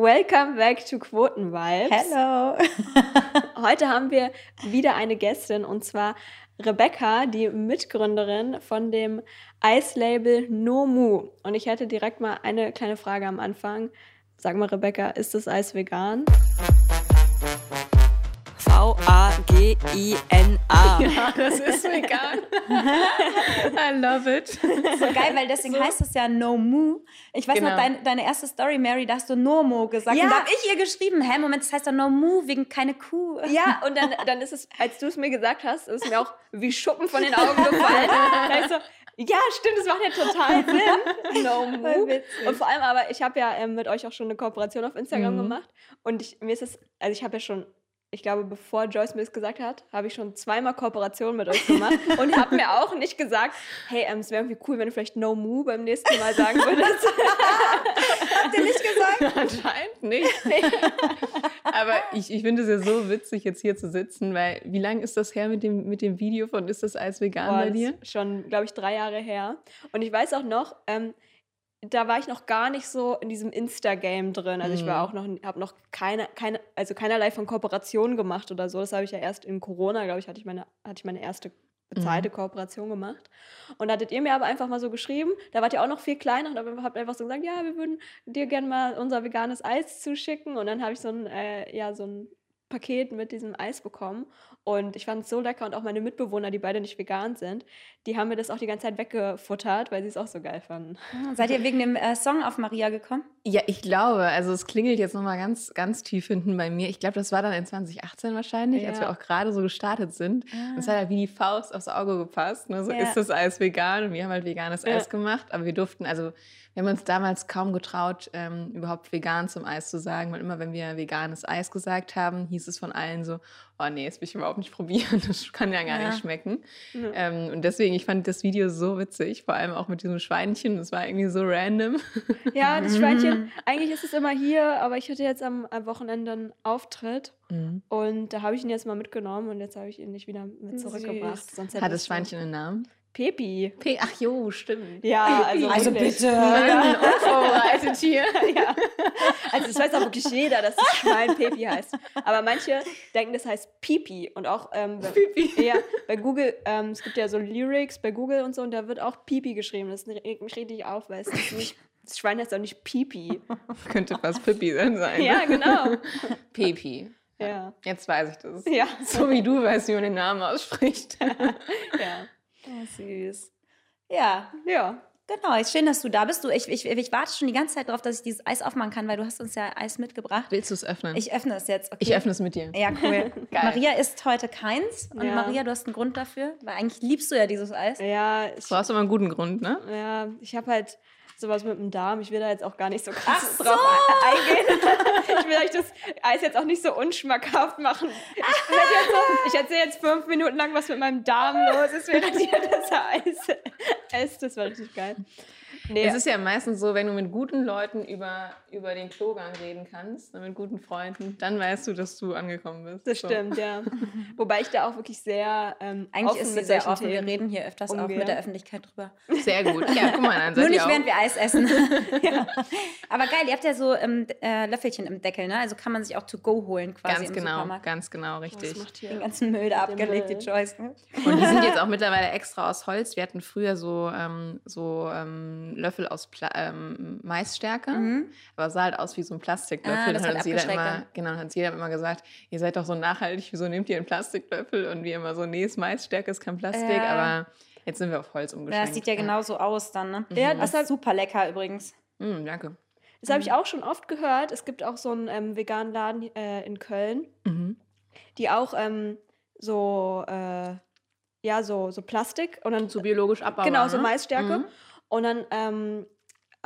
Welcome back to Quotenvibes. Hello. Heute haben wir wieder eine Gästin und zwar Rebecca, die Mitgründerin von dem Eislabel Nomu. Und ich hätte direkt mal eine kleine Frage am Anfang. Sag mal, Rebecca, ist das Eis vegan? V-A-G-I-N-A. Ja, das ist vegan. I love it. So geil, weil deswegen so. heißt es ja No Moo. Ich weiß genau. noch, dein, deine erste Story, Mary, da hast du No Mo gesagt. Ja. Und da habe ich ihr geschrieben, hä, Moment, das heißt doch No Moo wegen keine Kuh. Ja, und dann, dann ist es, als du es mir gesagt hast, ist mir auch wie Schuppen von den Augen gefallen. da so, ja, stimmt, das macht ja total Sinn. No move. Und vor allem aber, ich habe ja ähm, mit euch auch schon eine Kooperation auf Instagram mhm. gemacht. Und ich, mir ist es, also ich habe ja schon ich glaube, bevor Joyce mir das gesagt hat, habe ich schon zweimal Kooperation mit euch gemacht und habe mir auch nicht gesagt, hey, ähm, es wäre irgendwie cool, wenn du vielleicht No Moo beim nächsten Mal sagen würdest. Habt ihr nicht gesagt? Anscheinend nicht. Aber ich, ich finde es ja so witzig, jetzt hier zu sitzen, weil wie lange ist das her mit dem, mit dem Video von Ist das Eis vegan Boah, bei dir? Schon, glaube ich, drei Jahre her. Und ich weiß auch noch, ähm, da war ich noch gar nicht so in diesem Insta-Game drin. Also ich war mhm. auch noch, habe noch keine, keine, also keinerlei von Kooperationen gemacht oder so. Das habe ich ja erst in Corona, glaube ich, hatte ich meine, hatte ich meine erste bezahlte mhm. Kooperation gemacht. Und da hattet ihr mir aber einfach mal so geschrieben, da wart ihr auch noch viel kleiner und habt einfach so gesagt, ja, wir würden dir gerne mal unser veganes Eis zuschicken. Und dann habe ich so ein, äh, ja, so ein Paket mit diesem Eis bekommen. Und ich fand es so lecker und auch meine Mitbewohner, die beide nicht vegan sind, die haben mir das auch die ganze Zeit weggefuttert, weil sie es auch so geil fanden. Ah, seid ihr wegen dem äh, Song auf Maria gekommen? Ja, ich glaube. Also es klingelt jetzt nochmal ganz, ganz tief hinten bei mir. Ich glaube, das war dann in 2018 wahrscheinlich, ja. als wir auch gerade so gestartet sind. Ah. Und es hat halt wie die Faust aufs Auge gepasst. Ne? So ja. ist das Eis vegan und wir haben halt veganes ja. Eis gemacht. Aber wir durften, also wir haben uns damals kaum getraut, ähm, überhaupt vegan zum Eis zu sagen, weil immer, wenn wir veganes Eis gesagt haben, hieß es von allen so, oh nee, das will ich überhaupt nicht probieren, das kann ja gar ja. nicht schmecken. Ja. Ähm, und deswegen, ich fand das Video so witzig, vor allem auch mit diesem Schweinchen, das war irgendwie so random. Ja, das Schweinchen, eigentlich ist es immer hier, aber ich hatte jetzt am, am Wochenende einen Auftritt mhm. und da habe ich ihn jetzt mal mitgenommen und jetzt habe ich ihn nicht wieder mit zurückgebracht. Hat das Schweinchen einen Namen? Pepi. Pe Ach jo, stimmt. Ja, also, also bitte. Ja. Unvorbereitet hier. Ja. Also das weiß auch wirklich jeder, dass das Schwein Pepi heißt. Aber manche denken, das heißt Pipi. Und auch ähm, Pipi. Ja, bei Google, ähm, es gibt ja so Lyrics bei Google und so, und da wird auch Pipi geschrieben. Das regt mich richtig auf, weil es ist nicht das Schwein heißt auch nicht Pipi. Könnte fast Pipi sein. Ja, genau. Pipi. Ja. Jetzt weiß ich das. Ja. So wie du weißt, wie man den Namen ausspricht. ja. Oh, süß. Ja. Ja. Genau, ist schön, dass du da bist. Du, ich, ich, ich warte schon die ganze Zeit darauf, dass ich dieses Eis aufmachen kann, weil du hast uns ja Eis mitgebracht. Willst du es öffnen? Ich öffne es jetzt. Okay. Ich öffne es mit dir. Ja, cool. Maria isst heute keins. Und ja. Maria, du hast einen Grund dafür, weil eigentlich liebst du ja dieses Eis. Ja. Ich, du hast aber einen guten Grund, ne? Ja, ich habe halt sowas mit dem Darm. Ich will da jetzt auch gar nicht so krass so. drauf eingehen. ich will euch das Eis jetzt auch nicht so unschmackhaft machen. Ich, so, ich erzähle jetzt fünf Minuten lang, was mit meinem Darm los ist, während ihr das Eis esst. Das war richtig geil. Nee. Es ist ja meistens so, wenn du mit guten Leuten über, über den Klogang reden kannst, ne, mit guten Freunden, dann weißt du, dass du angekommen bist. Das so. stimmt, ja. Wobei ich da auch wirklich sehr ähm, Eigentlich ist sie sehr offen. Themen wir reden hier öfters umgehe. auch mit der Öffentlichkeit drüber. Sehr gut. Ja, guck mal, dann Nur nicht, während wir Eis essen. ja. Aber geil, ihr habt ja so ähm, äh, Löffelchen im Deckel, ne? Also kann man sich auch to go holen quasi Ganz genau, ganz genau, richtig. Den ganzen Müll da abgelegt, die Choice. Ne? Und die sind jetzt auch mittlerweile extra aus Holz. Wir hatten früher so, ähm, so ähm, Löffel aus Pla ähm, Maisstärke, mhm. Aber sah halt aus wie so ein Plastiklöffel. Ah, das hat jeder immer, genau, hat jeder immer gesagt, ihr seid doch so nachhaltig, wieso nehmt ihr einen Plastiklöffel? Und wir immer so, nee, ist Maisstärke, ist kein Plastik, ja. aber jetzt sind wir auf Holz umgeschwenkt. Ja, das sieht ja, ja. genauso aus dann, ne? Mhm. Ja, das ist super lecker übrigens. Mhm, danke. Das habe ich mhm. auch schon oft gehört. Es gibt auch so einen ähm, veganen Laden äh, in Köln, mhm. die auch ähm, so, äh, ja, so, so Plastik und dann so biologisch abbaubar. Genau, so ne? Maisstärke. Mhm. Und dann ähm,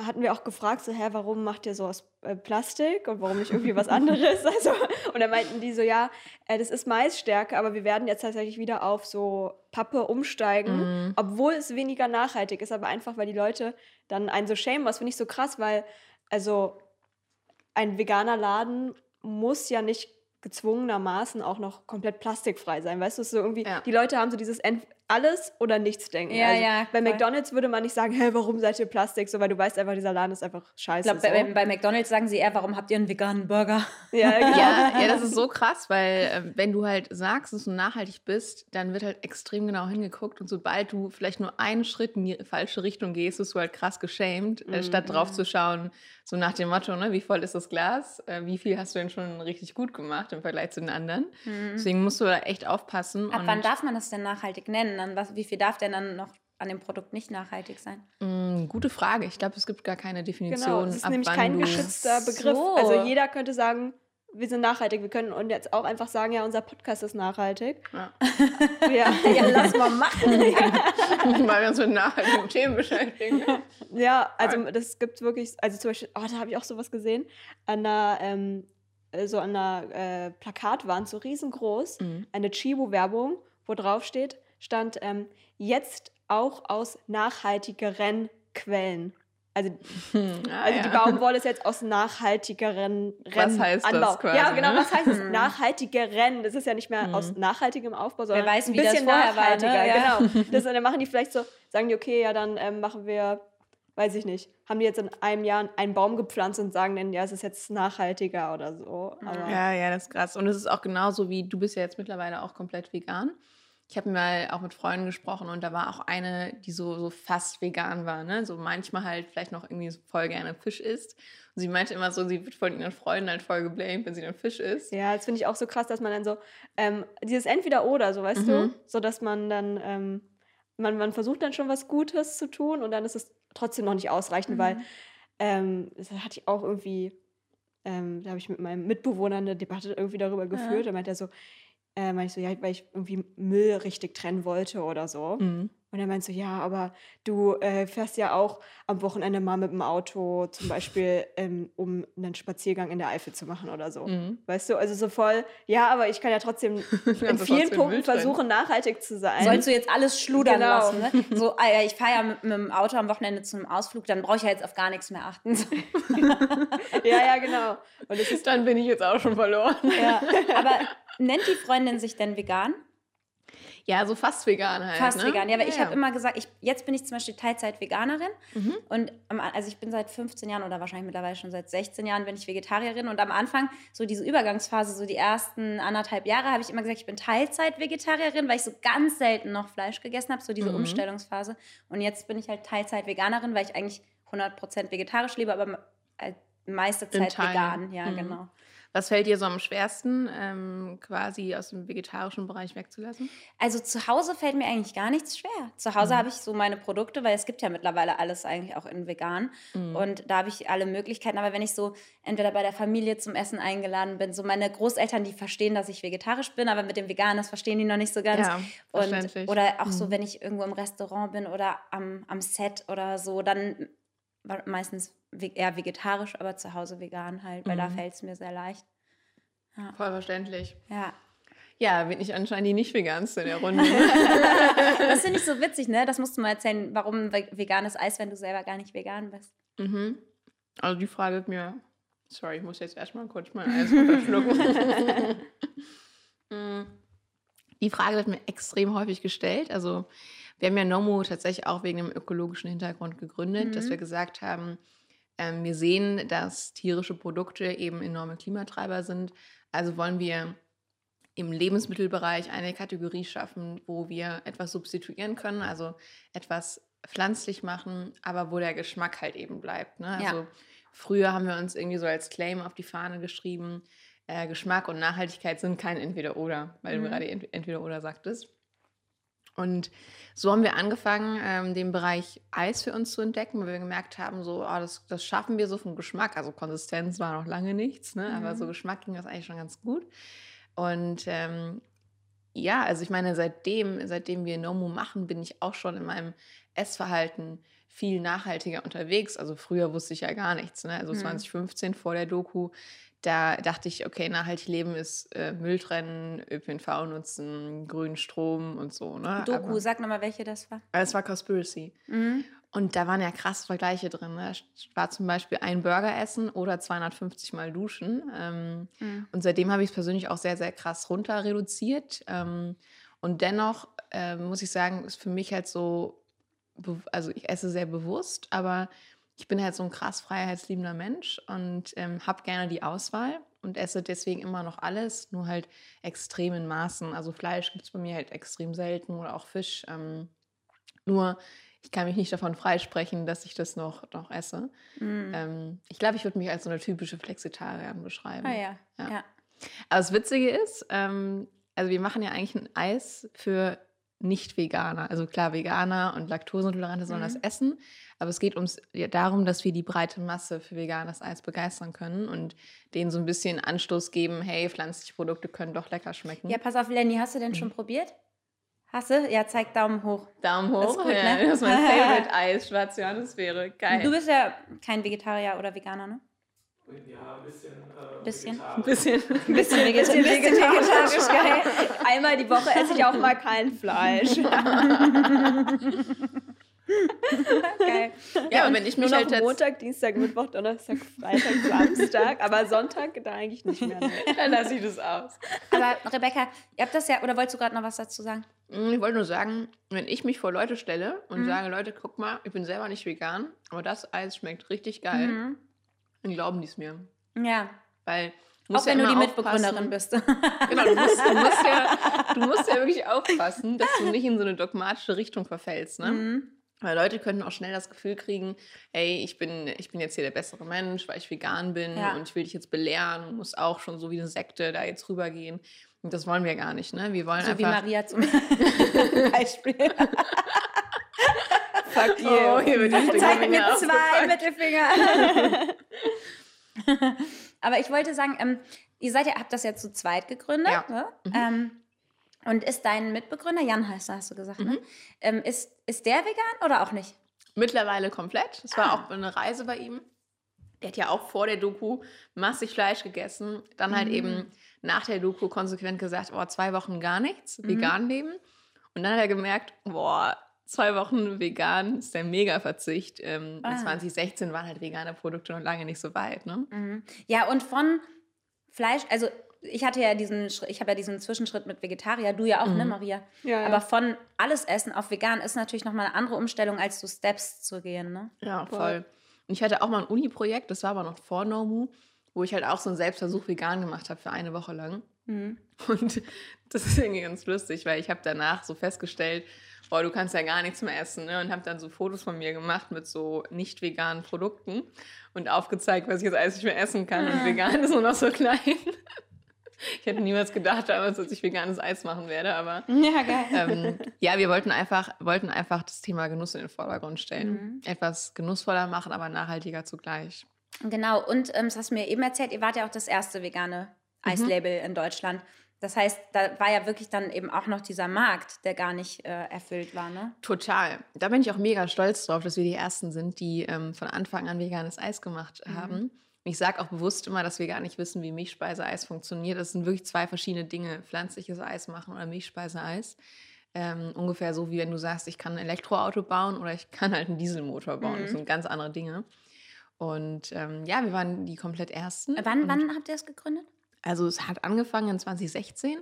hatten wir auch gefragt, so, hä, warum macht ihr so aus äh, Plastik und warum nicht irgendwie was anderes? Also, und dann meinten die so, ja, äh, das ist Maisstärke, aber wir werden jetzt tatsächlich wieder auf so Pappe umsteigen, mhm. obwohl es weniger nachhaltig ist, aber einfach, weil die Leute dann einen so schämen, was finde ich so krass, weil, also, ein veganer Laden muss ja nicht gezwungenermaßen auch noch komplett plastikfrei sein. Weißt du, so irgendwie, ja. die Leute haben so dieses alles oder nichts denken. Ja, also ja, bei voll. McDonalds würde man nicht sagen, hä, warum seid ihr Plastik? So, weil du weißt einfach, dieser Laden ist einfach scheiße. Ich glaube, so. bei, bei McDonalds sagen sie eher, warum habt ihr einen veganen Burger? ja, genau. Ja, ja, das ist so krass, weil äh, wenn du halt sagst, dass du nachhaltig bist, dann wird halt extrem genau hingeguckt und sobald du vielleicht nur einen Schritt in die falsche Richtung gehst, bist du halt krass geschämt, äh, statt drauf zu schauen, so nach dem Motto, ne, wie voll ist das Glas, äh, wie viel hast du denn schon richtig gut gemacht im Vergleich zu den anderen. Deswegen musst du da echt aufpassen. Ab und, wann darf man das denn nachhaltig nennen? Dann was, wie viel darf denn dann noch an dem Produkt nicht nachhaltig sein? Mh, gute Frage. Ich glaube, es gibt gar keine Definition. Genau, es ist ab nämlich wann kein geschützter Begriff. so. Also jeder könnte sagen, wir sind nachhaltig. Wir können und jetzt auch einfach sagen, ja, unser Podcast ist nachhaltig. Ja. Ja, Ja, lass mal machen. Weil wir uns mit nachhaltigen Themen beschäftigen. ja also das gibt wirklich, also zum Beispiel, oh, da habe ich auch sowas gesehen, an einer, ähm, äh, so an einer äh, Plakatwand, so riesengroß, Mhm. eine Chibo-Werbung, wo drauf steht, stand, ähm, jetzt auch aus nachhaltigeren Quellen. Also Ah, Also ja. die Baumwolle ist jetzt aus nachhaltigeren Rennen. Was heißt das Anbau. quasi, Ja, genau, ne? was heißt das? Nachhaltige Rennen. Das ist ja nicht mehr aus nachhaltigem Aufbau, sondern weiß, ein das bisschen vorher war, ne? nachhaltiger. Ja. Genau. Das, dann machen die vielleicht so, sagen die, okay, ja, dann ähm, machen wir, weiß ich nicht, haben die jetzt in einem Jahr einen Baum gepflanzt und sagen dann, ja, es ist jetzt nachhaltiger oder so. Aber Ja, ja, das ist krass. Und es ist auch genauso wie, du bist ja jetzt mittlerweile auch komplett vegan. Ich habe mal auch mit Freunden gesprochen und da war auch eine, die so, so fast vegan war, ne? So manchmal halt vielleicht noch irgendwie so voll gerne Fisch isst. Und sie meinte immer so, sie wird von ihren Freunden halt voll geblamed, wenn sie dann Fisch isst. Ja, das finde ich auch so krass, dass man dann so, ähm, dieses Entweder-Oder, so weißt du, Mhm. so dass man dann, ähm, man, man versucht dann schon was Gutes zu tun und dann ist es trotzdem noch nicht ausreichend, weil ähm, das hatte ich auch irgendwie, ähm, da habe ich mit meinem Mitbewohner eine Debatte irgendwie darüber geführt. Da meinte er so, äh, meinte ich so, ja, weil ich irgendwie Müll richtig trennen wollte oder so. Mhm. Und er meinte so, ja, aber du äh, fährst ja auch am Wochenende mal mit dem Auto, zum Beispiel, ähm, um einen Spaziergang in der Eifel zu machen oder so. Mhm. Weißt du, also so voll, ja, aber ich kann ja trotzdem in vielen Punkten versuchen, nachhaltig zu sein. Sollst du jetzt alles schludern Genau. lassen? Ne? So, ja, ich fahre ja mit, mit dem Auto am Wochenende zu einem Ausflug, dann brauche ich ja jetzt auf gar nichts mehr achten. Ja, ja, genau. Und es ist Dann bin ich jetzt auch schon verloren. Ja. Aber nennt die Freundin sich denn vegan? Ja, so fast vegan halt. Fast ne? vegan. Ja, aber ich ja. habe immer gesagt, ich, jetzt bin ich zum Beispiel Teilzeit-Veganerin. Mhm. Und also ich bin seit 15 Jahren oder wahrscheinlich mittlerweile schon seit 16 Jahren bin ich Vegetarierin. Und am Anfang, so diese Übergangsphase, so die ersten anderthalb Jahre, habe ich immer gesagt, ich bin Teilzeit-Vegetarierin, weil ich so ganz selten noch Fleisch gegessen habe, so diese Mhm. Umstellungsphase. Und jetzt bin ich halt Teilzeit-Veganerin, weil ich eigentlich 100% vegetarisch lebe, aber äh, meiste Zeit vegan. Ja, Mhm. genau. Was fällt dir so am schwersten, ähm, quasi aus dem vegetarischen Bereich wegzulassen? Also zu Hause fällt mir eigentlich gar nichts schwer. Zu Hause habe ich so meine Produkte, weil es gibt ja mittlerweile alles eigentlich auch in vegan. Und da habe ich alle Möglichkeiten. Aber wenn ich so entweder bei der Familie zum Essen eingeladen bin, so meine Großeltern, die verstehen, dass ich vegetarisch bin, aber mit dem Vegan, das verstehen die noch nicht so ganz. Ja, Und, verständlich. oder auch so, wenn ich irgendwo im Restaurant bin oder am, am Set oder so, dann meistens eher vegetarisch, aber zu Hause vegan halt, weil da fällt es mir sehr leicht. Voll verständlich. Ja. Ja, bin ich anscheinend die nicht veganste in der Runde. Das finde ich so witzig, ne? Das musst du mal erzählen, warum ve- veganes Eis, wenn du selber gar nicht vegan bist. mhm. Also die Frage wird mir. Sorry, ich muss jetzt erstmal kurz mein Eis verschlucken. Mm. die Frage wird mir extrem häufig gestellt. Also wir haben ja Nomo tatsächlich auch wegen dem ökologischen Hintergrund gegründet, dass wir gesagt haben, ähm, wir sehen, dass tierische Produkte eben enorme Klimatreiber sind. Also wollen wir im Lebensmittelbereich eine Kategorie schaffen, wo wir etwas substituieren können, also etwas pflanzlich machen, aber wo der Geschmack halt eben bleibt. Ne? Ja. Also früher haben wir uns irgendwie so als Claim auf die Fahne geschrieben, äh, Geschmack und Nachhaltigkeit sind kein Entweder-Oder, weil Mhm. du gerade Ent- Entweder-Oder sagtest. Und so haben wir angefangen, ähm, den Bereich Eis für uns zu entdecken, weil wir gemerkt haben, so, ah, das, das schaffen wir so vom Geschmack. Also Konsistenz war noch lange nichts, ne? aber so Geschmack ging das eigentlich schon ganz gut. Und ähm, ja, also ich meine, seitdem, seitdem wir Nomu machen, bin ich auch schon in meinem Essverhalten viel nachhaltiger unterwegs. Also früher wusste ich ja gar nichts. Ne? Also 2015 vor der Doku, da dachte ich, okay, nachhaltig leben ist äh, Müll trennen, ÖPNV nutzen, grünen Strom und so. Ne? Doku, Aber- sag nochmal, welche das war. es war Conspiracy. Mhm. Und da waren ja krasse Vergleiche drin. Ne? War zum Beispiel ein Burger essen oder 250 Mal duschen. Ähm, Mhm. Und seitdem habe ich es persönlich auch sehr, sehr krass runter reduziert. Ähm, und dennoch äh, muss ich sagen, ist für mich halt so, also ich esse sehr bewusst, aber ich bin halt so ein krass freiheitsliebender Mensch und ähm, habe gerne die Auswahl und esse deswegen immer noch alles, nur halt extrem in Maßen. Also Fleisch gibt es bei mir halt extrem selten oder auch Fisch. Ähm, nur ich kann mich nicht davon freisprechen, dass ich das noch, noch esse. Mm. Ähm, ich glaube, ich würde mich als so eine typische Flexitarierin beschreiben. Ah ja. ja. ja. Aber das Witzige ist, ähm, also wir machen ja eigentlich ein Eis für Nicht-Veganer. Also klar, Veganer und Laktoseintolerante sollen mhm. das essen. Aber es geht uns ja darum, dass wir die breite Masse für veganes Eis begeistern können und denen so ein bisschen Anstoß geben, hey, pflanzliche Produkte können doch lecker schmecken. Ja, pass auf, Lenny, hast du denn mhm. schon probiert? Hast du? Ja, zeig Daumen hoch. Daumen hoch. Das ist, gut, ja, ne? das ist mein Favorite Eis, schwarze Johannisbeere. Geil. Du bist ja kein Vegetarier oder Veganer, ne? Ja, ein bisschen. Äh, bisschen. Ein bisschen. Ein bisschen vegetarisch. vegetarisch geil. Einmal die Woche esse ich auch mal kein Fleisch. Geil. Ja, und wenn ich mich nur halt Montag, Dienstag, Mittwoch, Donnerstag, Freitag, Samstag, aber Sonntag da eigentlich nicht mehr. Dann lasse ich das aus. Aber Rebecca, ihr habt das ja, oder wolltest du gerade noch was dazu sagen? Mm, ich wollte nur sagen, wenn ich mich vor Leute stelle und mhm. sage, Leute, guck mal, ich bin selber nicht vegan, aber das Eis schmeckt richtig geil, mhm. Dann glauben die es mir. Ja. Weil auch wenn ja du die Mitbegründerin bist. Genau, du musst, du, musst ja, du musst ja wirklich aufpassen, dass du nicht in so eine dogmatische Richtung verfällst. Ne? Mhm. Weil Leute könnten auch schnell das Gefühl kriegen, ey, ich bin, ich bin jetzt hier der bessere Mensch, weil ich vegan bin ja. und ich will dich jetzt belehren und muss auch schon so wie eine Sekte da jetzt rübergehen. Und das wollen wir gar nicht, ne? Wir wollen so einfach... wie Maria zum Beispiel. Fuck you. Oh, hier Zeig mit zwei Mittelfinger. Aber ich wollte sagen, ähm, ihr seid ja, habt das ja zu zweit gegründet. Ja. Ne? Mhm. Ähm, und ist dein Mitbegründer, Jan heißt er, hast du gesagt, ne? mhm. ne? Ähm, ist, ist der vegan oder auch nicht? Mittlerweile komplett. Es war ah. auch eine Reise bei ihm. Der hat ja auch vor der Doku massig Fleisch gegessen. Dann halt mhm. eben nach der Doku konsequent gesagt, oh, zwei Wochen gar nichts, mhm. vegan leben. Und dann hat er gemerkt, boah, zwei Wochen vegan ist der Mega-Verzicht. Ähm, ah. 2016 waren halt vegane Produkte noch lange nicht so weit. Ne? Mhm. Ja, und von Fleisch, also ich hatte ja diesen, ich habe ja diesen Zwischenschritt mit Vegetarier, du ja auch, ne, mhm. ne, Maria? Ja, ja. Aber von alles Essen auf vegan ist natürlich nochmal eine andere Umstellung, als so Steps zu gehen, ne? Ja, voll. Und ich hatte auch mal ein Uni-Projekt, das war aber noch vor Nomu, wo ich halt auch so einen Selbstversuch vegan gemacht habe für eine Woche lang. Mhm. Und das ist irgendwie ganz lustig, weil ich habe danach so festgestellt, boah, du kannst ja gar nichts mehr essen. Ne? Und habe dann so Fotos von mir gemacht mit so nicht veganen Produkten und aufgezeigt, was ich jetzt alles nicht mehr essen kann. Und vegan ist nur noch so klein. Ich hätte niemals gedacht damals, dass ich veganes Eis machen werde, aber ja, geil. Ähm, ja, wir wollten einfach, wollten einfach das Thema Genuss in den Vordergrund stellen. Mhm. Etwas genussvoller machen, aber nachhaltiger zugleich. Genau, und ähm, das hast du mir eben erzählt, ihr wart ja auch das erste vegane. Eislabel mhm. in Deutschland. Das heißt, da war ja wirklich dann eben auch noch dieser Markt, der gar nicht äh, erfüllt war, ne? Total. Da bin ich auch mega stolz drauf, dass wir die Ersten sind, die ähm, von Anfang an veganes Eis gemacht mhm. haben. Ich sage auch bewusst immer, dass wir gar nicht wissen, wie Milchspeiseeis funktioniert. Das sind wirklich zwei verschiedene Dinge, pflanzliches Eis machen oder Milchspeiseeis. Ähm, ungefähr so, wie wenn du sagst, ich kann ein Elektroauto bauen oder ich kann halt einen Dieselmotor bauen. Mhm. Das sind ganz andere Dinge. Und ähm, ja, wir waren die komplett Ersten. Wann, wann habt ihr es gegründet? Also es hat angefangen in 2016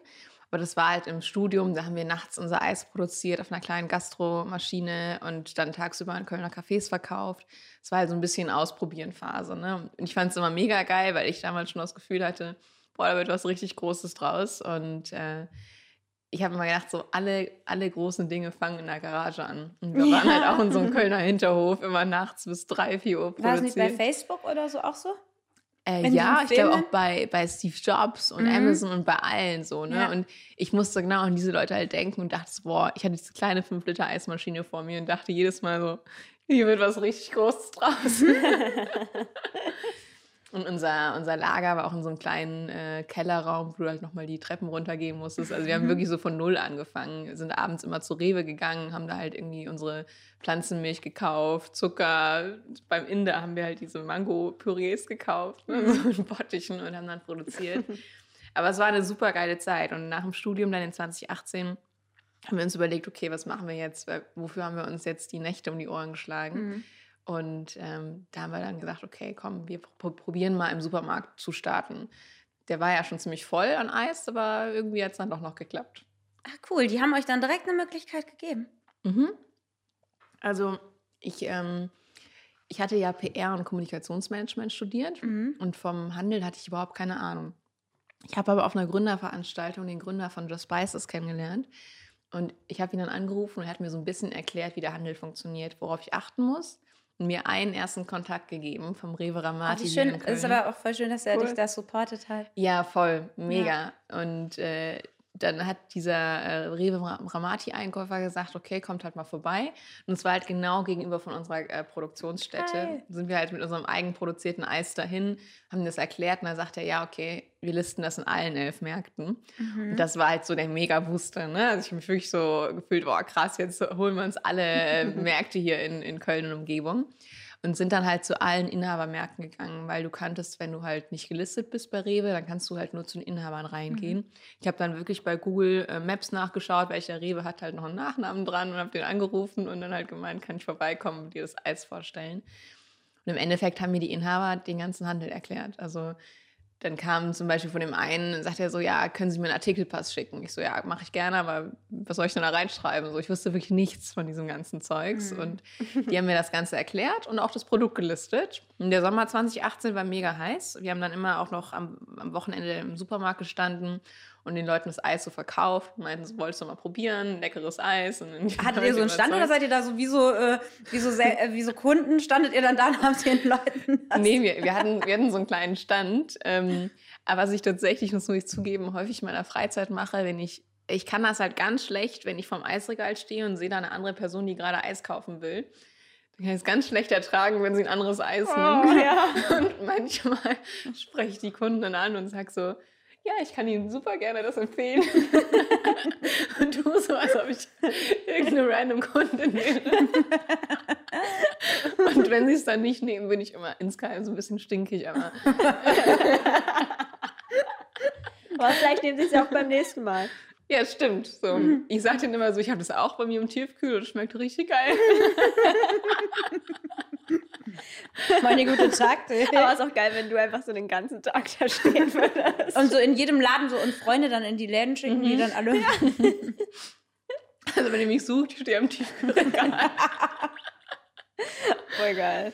aber das war halt im Studium, da haben wir nachts unser Eis produziert auf einer kleinen Gastromaschine und dann tagsüber in Kölner Cafés verkauft. Es war halt so ein bisschen Ausprobieren-Phase. Ne? Und ich fand es immer mega geil, weil ich damals schon das Gefühl hatte, boah, da wird was richtig Großes draus. Und äh, ich habe immer gedacht, so alle, alle großen Dinge fangen in der Garage an. Und wir ja. waren halt auch in so einem Kölner Hinterhof immer nachts bis drei, vier Uhr produziert. War es nicht bei Facebook oder so auch so? Äh, ja, ich glaube auch bei, bei Steve Jobs und mhm. Amazon und bei allen so, ne? Ja. Und ich musste genau an diese Leute halt denken und dachte, boah, ich hatte diese kleine 5-Liter-Eismaschine vor mir und dachte jedes Mal so, hier wird was richtig Großes draus. Und unser, unser Lager war auch in so einem kleinen äh, Kellerraum, wo du halt nochmal die Treppen runtergehen musstest. Also wir haben mhm. wirklich so von Null angefangen. Wir sind abends immer zur Rewe gegangen, haben da halt irgendwie unsere Pflanzenmilch gekauft, Zucker. Beim Inder haben wir halt diese Mango-Pürees gekauft, ne, so in Bottichen und haben dann produziert. Aber es war eine super geile Zeit. Und nach dem Studium dann in 2018 haben wir uns überlegt, okay, was machen wir jetzt? Wofür haben wir uns jetzt die Nächte um die Ohren geschlagen? Mhm. Und ähm, da haben wir dann gesagt, okay, komm, wir probieren mal im Supermarkt zu starten. Der war ja schon ziemlich voll an Eis, aber irgendwie hat es dann doch noch geklappt. Ah, cool. Die haben euch dann direkt eine Möglichkeit gegeben. Mhm. Also ich, ähm, ich hatte ja PR und Kommunikationsmanagement studiert Mhm. und vom Handel hatte ich überhaupt keine Ahnung. Ich habe aber auf einer Gründerveranstaltung den Gründer von Just Spices kennengelernt und ich habe ihn dann angerufen und er hat mir so ein bisschen erklärt, wie der Handel funktioniert, worauf ich achten muss mir einen ersten Kontakt gegeben vom Rewe Ach, Ramati. wie hier schön. ist aber auch voll schön, dass er Cool. dich da supportet hat. Ja, voll, mega. Und äh, dann hat dieser äh, Rewe Ra- Ramati-Einkäufer gesagt, okay, kommt halt mal vorbei. Und es war halt genau gegenüber von unserer äh, Produktionsstätte. Geil. Sind wir halt mit unserem eigenproduzierten Eis dahin, haben das erklärt und dann sagt er, ja, okay, wir listen das in allen elf Märkten. Mhm. Und das war halt so der Mega-Booster. Ne? Also ich habe mich wirklich so gefühlt, boah, krass, jetzt holen wir uns alle äh, Märkte hier in, in Köln und Umgebung. Und sind dann halt zu allen Inhabermärkten gegangen, weil du kanntest, wenn du halt nicht gelistet bist bei Rewe, dann kannst du halt nur zu den Inhabern reingehen. Ich habe dann wirklich bei Google äh, Maps nachgeschaut, welcher Rewe hat halt noch einen Nachnamen dran und habe den angerufen und dann halt gemeint, kann ich vorbeikommen und dir das Eis vorstellen. Und im Endeffekt haben mir die Inhaber den ganzen Handel erklärt. Also dann kam zum Beispiel von dem einen, sagt er so, ja, können Sie mir einen Artikelpass schicken? Ich so, ja, mache ich gerne, aber was soll ich denn da reinschreiben? So, ich wusste wirklich nichts von diesem ganzen Zeugs. Mhm. Und die haben mir das Ganze erklärt und auch das Produkt gelistet. Und der Sommer 2018 war mega heiß. Wir haben dann immer auch noch am, am Wochenende im Supermarkt gestanden und den Leuten das Eis so verkauft. Meinten, so, wolltest du mal probieren? Leckeres Eis. Hattet ihr so einen Stand oder seid ihr da so wie so, äh, wie so, äh, wie so Kunden? Standet ihr dann da und habt den Leuten das? Nee, wir, wir, hatten, wir hatten so einen kleinen Stand. Ähm, aber was ich tatsächlich, das muss ich zugeben, häufig in meiner Freizeit mache, wenn ich, ich kann das halt ganz schlecht, wenn ich vorm Eisregal stehe und sehe da eine andere Person, die gerade Eis kaufen will. Dann kann ich es ganz schlecht ertragen, wenn sie ein anderes Eis Oh, nimmt. ja. Und manchmal spreche ich die Kunden dann an und sage so, ja, ich kann Ihnen super gerne das empfehlen. und tu so, als ob ich irgendeine random Kundin wäre. und wenn sie es dann nicht nehmen, bin ich immer insgeheim so ein bisschen stinkig, aber Aber vielleicht nehmen sie es ja auch beim nächsten Mal. ja, stimmt. So. Ich sage denen immer so, ich habe das auch bei mir im Tiefkühl und es schmeckt richtig geil. Meine gute Taktik. Aber ist auch geil, wenn du einfach so den ganzen Tag da stehen würdest. Und so in jedem Laden so und Freunde dann in die Läden schicken, die dann alle. Also wenn ihr mich sucht, ich stehe am Tiefkühlregal. Voll geil.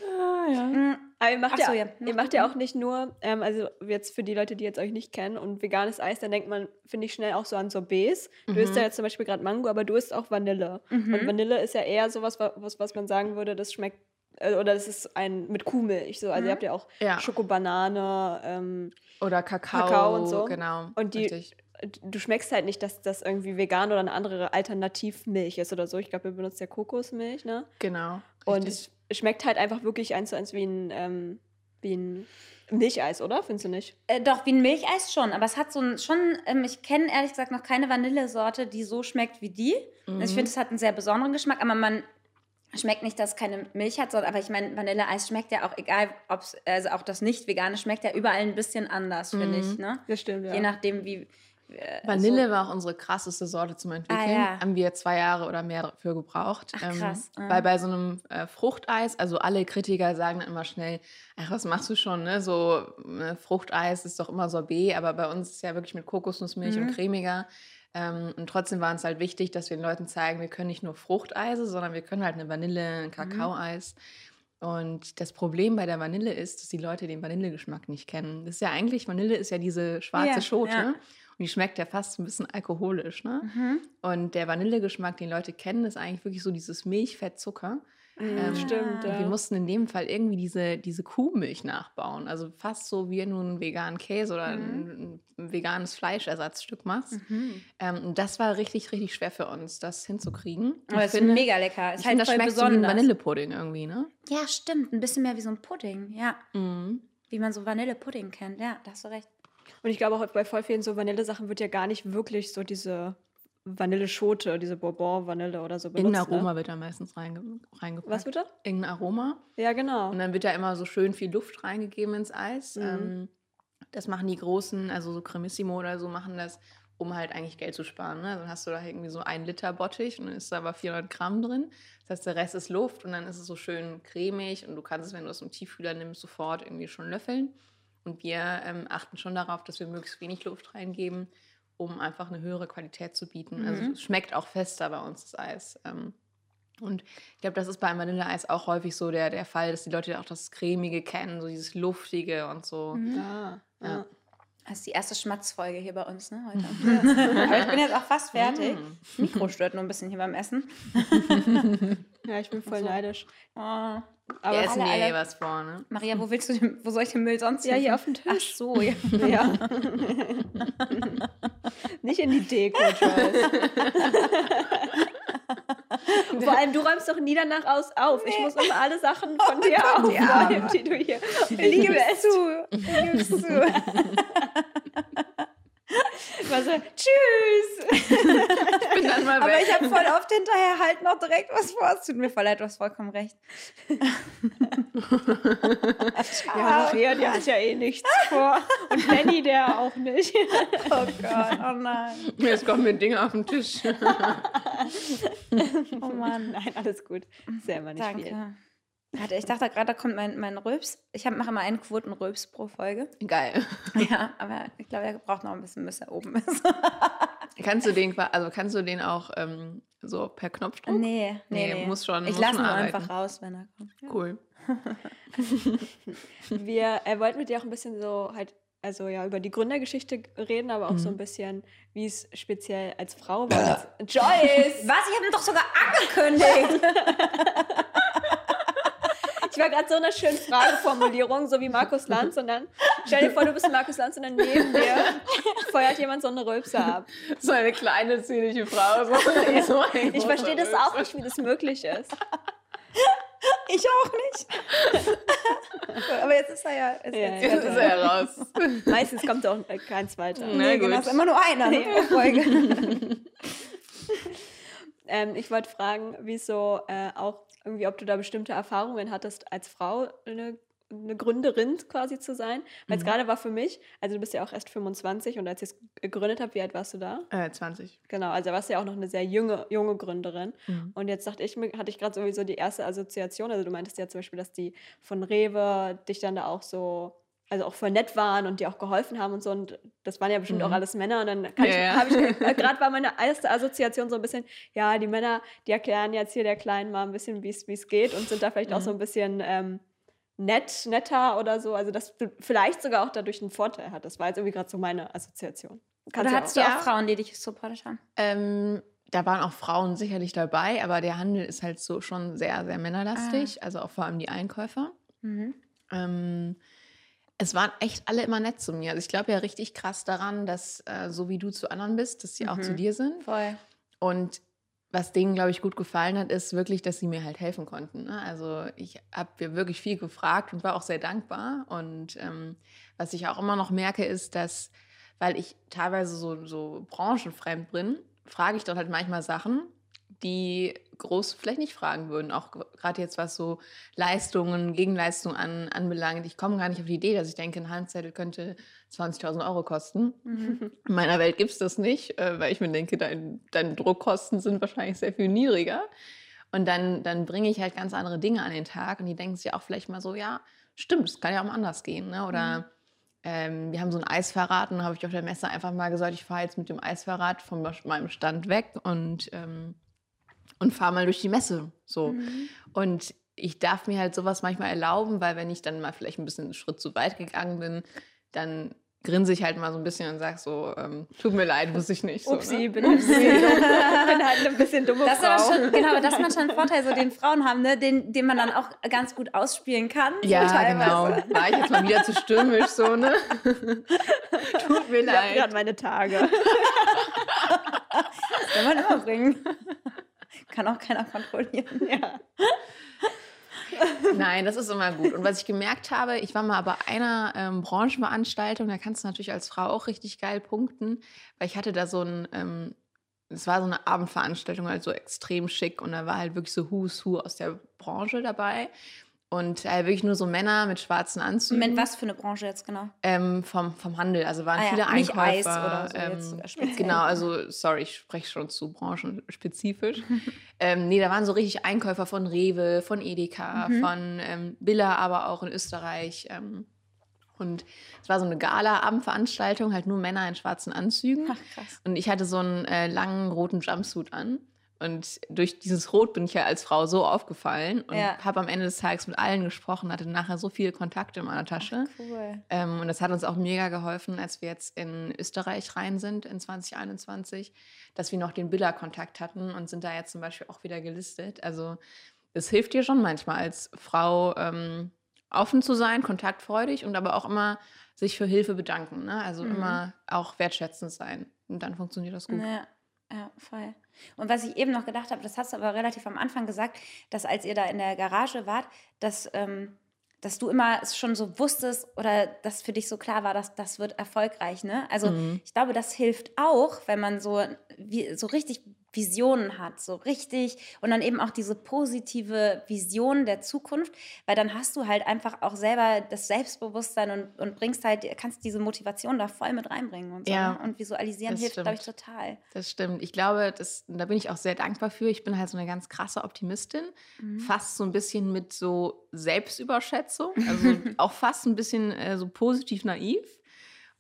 Mhm. Aber ihr macht, Ach so, ja, ja. ihr macht ja auch nicht nur, ähm, also jetzt für die Leute, die jetzt euch nicht kennen und veganes Eis, dann denkt man, finde ich, schnell auch so an Sorbets. Du isst ja jetzt zum Beispiel gerade Mango, aber du isst auch Vanille. Mhm. Und Vanille ist ja eher sowas, wa- was, was man sagen würde, das schmeckt, oder das ist ein mit Kuhmilch. So. Also Mhm. ihr habt ja auch Ja. Schokobanane, ähm, Oder Kakao, Kakao und so. Genau. Und die- richtig. du schmeckst halt nicht, dass das irgendwie vegan oder eine andere Alternativmilch ist oder so. Ich glaube, ihr benutzt ja Kokosmilch, ne? Genau. Und richtig. es schmeckt halt einfach wirklich eins zu eins wie ein, ähm, wie ein Milcheis, oder? Findest du nicht? Äh, doch, wie ein Milcheis schon, aber es hat so ein, schon, ähm, ich kenne ehrlich gesagt noch keine Vanillesorte, die so schmeckt wie die. Also ich finde, es hat einen sehr besonderen Geschmack, aber man schmeckt nicht, dass es keine Milch hat, sondern, aber ich meine, Vanilleeis schmeckt ja auch, egal, ob es, also auch das nicht-vegane schmeckt ja überall ein bisschen anders, finde ich, ne? Das stimmt, ja. Je nachdem, wie. äh, Vanille war auch unsere krasseste Sorte zum Entwickeln. Ah, ja. Haben wir zwei Jahre oder mehr dafür gebraucht. Ach, krass. Ah. Weil bei so einem äh, Fruchteis, also alle Kritiker sagen dann immer schnell, ach, was machst du schon, ne? So äh, Fruchteis ist doch immer Sorbet, aber bei uns ist ja wirklich mit Kokosnussmilch Mhm. und cremiger. Ähm, und trotzdem war uns halt wichtig, dass wir den Leuten zeigen, wir können nicht nur Fruchteise, sondern wir können halt eine Vanille, Mhm. ein Kakaoeis. Und das Problem bei der Vanille ist, dass die Leute den Vanillegeschmack nicht kennen. Das ist ja eigentlich, Vanille ist ja diese schwarze Ja, Schote. ja. Und die schmeckt ja fast ein bisschen alkoholisch. Ne? Mhm. Und der Vanillegeschmack, den Leute kennen, ist eigentlich wirklich so dieses Milchfett-Zucker. Mhm, Ähm, stimmt, Und ja. wir mussten in dem Fall irgendwie diese, diese Kuhmilch nachbauen. Also fast so, wie wenn du einen veganen Käse oder ein, ein veganes Fleischersatzstück machst. Mhm. Ähm, das war richtig, richtig schwer für uns, das hinzukriegen. Aber ich es ist mega lecker. ich Ist finde, halt das schmeckt so wie ein besonders. Vanillepudding irgendwie, ne? Ja, stimmt. Ein bisschen mehr wie so ein Pudding. Ja. Mhm. Wie man so Vanillepudding kennt. Ja, da hast du recht. Und ich glaube auch bei voll vielen so Vanillesachen wird ja gar nicht wirklich so diese Vanilleschote, diese Bourbon-Vanille oder so benutzt. Irgendein ne? Aroma wird da meistens reinge reingepackt. Was bitte? Irgendein Aroma. Ja, genau. Und dann wird da immer so schön viel Luft reingegeben ins Eis. Mhm. Ähm, das machen die Großen, also so Cremissimo oder so, machen das, um halt eigentlich Geld zu sparen. Ne? Dann hast du da irgendwie so ein Liter Bottich und dann ist da aber 400 Gramm drin. Das heißt, der Rest ist Luft und dann ist es so schön cremig und du kannst es, wenn du es im Tiefkühler nimmst, sofort irgendwie schon löffeln. Und wir ähm, achten schon darauf, dass wir möglichst wenig Luft reingeben um einfach eine höhere Qualität zu bieten. Also Mhm. es schmeckt auch fester bei uns das Eis. Ähm, und ich glaube, das ist beim Vanilleeis auch häufig so der, der Fall, dass die Leute auch das Cremige kennen, so dieses Luftige und so. Mhm. Ja. ja. Das ist die erste Schmatzfolge hier bei uns, ne, heute. Aber ich bin jetzt auch fast fertig. Mm. Mikro stört nur ein bisschen hier beim Essen. ja, ich bin voll neidisch. Oh. Aber Wir essen alle, hier alle- eh was vor, ne? Maria, wo willst du den, wo soll ich den Müll sonst ja, hier auf dem Ach Tisch. so, ja. Ja. Nicht in die Deko. Vor allem, du räumst doch nie danach aus auf. Ich muss immer alle Sachen von dir aufräumen, die du hier liebe es. zu. Ich geb's zu. Also, tschüss. Ich bin dann mal Aber weg. ich habe voll oft hinterher halt noch direkt was vor. Es tut mir voll leid, du hast vollkommen recht. Ja, Maria, die hat ja eh nichts vor. Und Benny, der auch nicht. Oh Gott, oh nein. Jetzt kommen mir Dinge auf den Tisch. Oh Mann. Nein, alles gut. Ist ja immer nicht viel. Warte, ich dachte gerade, da kommt mein, mein Röps. Ich mache immer einen Quoten-Röps pro Folge. Geil. Ja, aber ich glaube, er braucht noch ein bisschen, bis er oben ist. Kannst du den, also kannst du den auch ähm, so per Knopfdruck? nee, nee, Nee, muss schon- Ich lasse arbeiten. einfach raus, wenn er kommt. Ja. Cool. Wir äh, wollten mit dir auch ein bisschen so halt, also ja, über die Gründergeschichte reden, aber auch so ein bisschen, wie es speziell als Frau war. Joyce! Was? Ich habe ihn doch sogar angekündigt. Ich war gerade so eine schöne Frageformulierung, so wie Markus Lanz und dann stell dir vor, du bist Markus Lanz und dann neben dir feuert jemand so eine Rülpse ab. So eine kleine, zierliche Frau. So, so Ich verstehe das auch nicht, wie das möglich ist. ich auch nicht. aber jetzt ist er ja. Ist Ja, jetzt ja. Jetzt ist er raus. Meistens kommt auch keins weiter. Na Nee, genau, ist immer nur einer ne, pro Folge. Ähm, ich wollte fragen, wieso äh, auch irgendwie, ob du da bestimmte Erfahrungen hattest, als Frau eine, eine Gründerin quasi zu sein. Weil es gerade war für mich, also du bist ja auch erst 25 und als ich es gegründet habe, wie alt warst du da? Äh, 20. Genau, also warst du ja auch noch eine sehr junge, junge Gründerin. Mhm. Und jetzt dachte ich mir, hatte ich gerade sowieso die erste Assoziation. Also du meintest ja zum Beispiel, dass die von Rewe dich dann da auch so, also auch voll nett waren und dir auch geholfen haben und so. Und das waren ja bestimmt auch alles Männer. Und dann kann Ja, ich, ja. habe ich, gerade war meine erste Assoziation so ein bisschen, ja, die Männer, die erklären jetzt hier der Kleinen mal ein bisschen, wie es geht und sind da vielleicht auch so ein bisschen ähm, nett, netter oder so. Also dass du vielleicht sogar auch dadurch einen Vorteil hattest. Das war jetzt irgendwie gerade so meine Assoziation. Oder ja hattest du auch Frauen, die dich supportet haben? Ähm, da waren auch Frauen sicherlich dabei, aber der Handel ist halt so schon sehr, sehr männerlastig. Also auch vor allem die Einkäufer. Mhm. Ähm, es waren echt alle immer nett zu mir. Also ich glaube ja richtig krass daran, dass äh, so wie du zu anderen bist, dass sie auch zu dir sind. Voll. Und was denen, glaube ich, gut gefallen hat, ist wirklich, dass sie mir halt helfen konnten. Ne? Also ich habe mir wirklich viel gefragt und war auch sehr dankbar. Und ähm, was ich auch immer noch merke, ist, dass, weil ich teilweise so, so branchenfremd bin, frage ich dort halt manchmal Sachen, die groß vielleicht nicht fragen würden. Auch gerade jetzt, was so Leistungen, Gegenleistungen an, anbelangt. Ich komme gar nicht auf die Idee, dass ich denke, ein Handzettel könnte 20.000 Euro kosten. Mhm. In meiner Welt gibt es das nicht, äh, weil ich mir denke, dein, deine Druckkosten sind wahrscheinlich sehr viel niedriger. Und dann, dann bringe ich halt ganz andere Dinge an den Tag und die denken sich auch vielleicht mal so, ja, stimmt, es kann ja auch mal anders gehen. Ne? Oder ähm, wir haben so ein Eisfahrrad und dann habe ich auf der Messe einfach mal gesagt, ich fahre jetzt mit dem Eisfahrrad von meinem Stand weg und, ähm, und fahre mal durch die Messe. So. Und ich darf mir halt sowas manchmal erlauben, weil wenn ich dann mal vielleicht ein bisschen einen Schritt zu weit gegangen bin, dann grinse ich halt mal so ein bisschen und sage so, ähm, tut mir leid, wusste ich nicht. So, Upsi, ne? bin, ein bisschen dumm. bin halt ein bisschen dumme Das ist Frau. aber schon, genau, aber das ist manchmal ein Vorteil, so den Frauen haben, ne, den, den man dann auch ganz gut ausspielen kann. so Ja, teilweise. genau. War ich jetzt mal wieder zu stürmisch so, ne? Tut mir Ich habe leid. gerade meine Tage. Kann man immer bringen. Kann auch keiner kontrollieren. ja. Nein, das ist immer gut. Und was ich gemerkt habe, ich war mal bei einer ähm, Branchenveranstaltung, da kannst du natürlich als Frau auch richtig geil punkten, weil ich hatte da so ein, ähm, es war so eine Abendveranstaltung, halt so extrem schick und da war halt wirklich so Who's Who aus der Branche dabei. Und äh, wirklich nur so Männer mit schwarzen Anzügen. Moment, was für eine Branche jetzt genau? Ähm, vom, vom Handel, also waren Ah ja, viele nicht Einkäufer. Eis oder so jetzt ähm, speziell. genau, also sorry, ich spreche schon zu branchenspezifisch. ähm, nee, da waren so richtig Einkäufer von Rewe, von Edeka, Mhm. von ähm, Billa, aber auch in Österreich. Ähm, Und es war so eine Gala-Abendveranstaltung, halt nur Männer in schwarzen Anzügen. Ach, krass. Und ich hatte so einen äh, langen roten Jumpsuit an. Und durch dieses Rot bin ich ja als Frau so aufgefallen und Ja. habe am Ende des Tages mit allen gesprochen, hatte nachher so viele Kontakte in meiner Tasche. Cool. Ähm, und das hat uns auch mega geholfen, als wir jetzt in Österreich rein sind in 2021, dass wir noch den Billa-Kontakt hatten und sind da jetzt zum Beispiel auch wieder gelistet. Also es hilft dir schon manchmal als Frau ähm, offen zu sein, kontaktfreudig und aber auch immer sich für Hilfe bedanken. Ne? Also Mhm. immer auch wertschätzend sein. Und dann funktioniert das gut. Ja, ja, voll. Und was ich eben noch gedacht habe, das hast du aber relativ am Anfang gesagt, dass als ihr da in der Garage wart, dass, ähm, dass du immer schon so wusstest oder dass für dich so klar war, dass das wird erfolgreich. Ne? Also Mhm. ich glaube, das hilft auch, wenn man so, wie, so richtig Visionen hat, so richtig und dann eben auch diese positive Vision der Zukunft, weil dann hast du halt einfach auch selber das Selbstbewusstsein und, und bringst halt, kannst diese Motivation da voll mit reinbringen und so. Ja, ne? Und visualisieren hilft, glaube ich, total. Das stimmt. Ich glaube, das, da bin ich auch sehr dankbar für. Ich bin halt so eine ganz krasse Optimistin. Mhm. Fast so ein bisschen mit so Selbstüberschätzung. Also auch fast ein bisschen äh, so positiv naiv.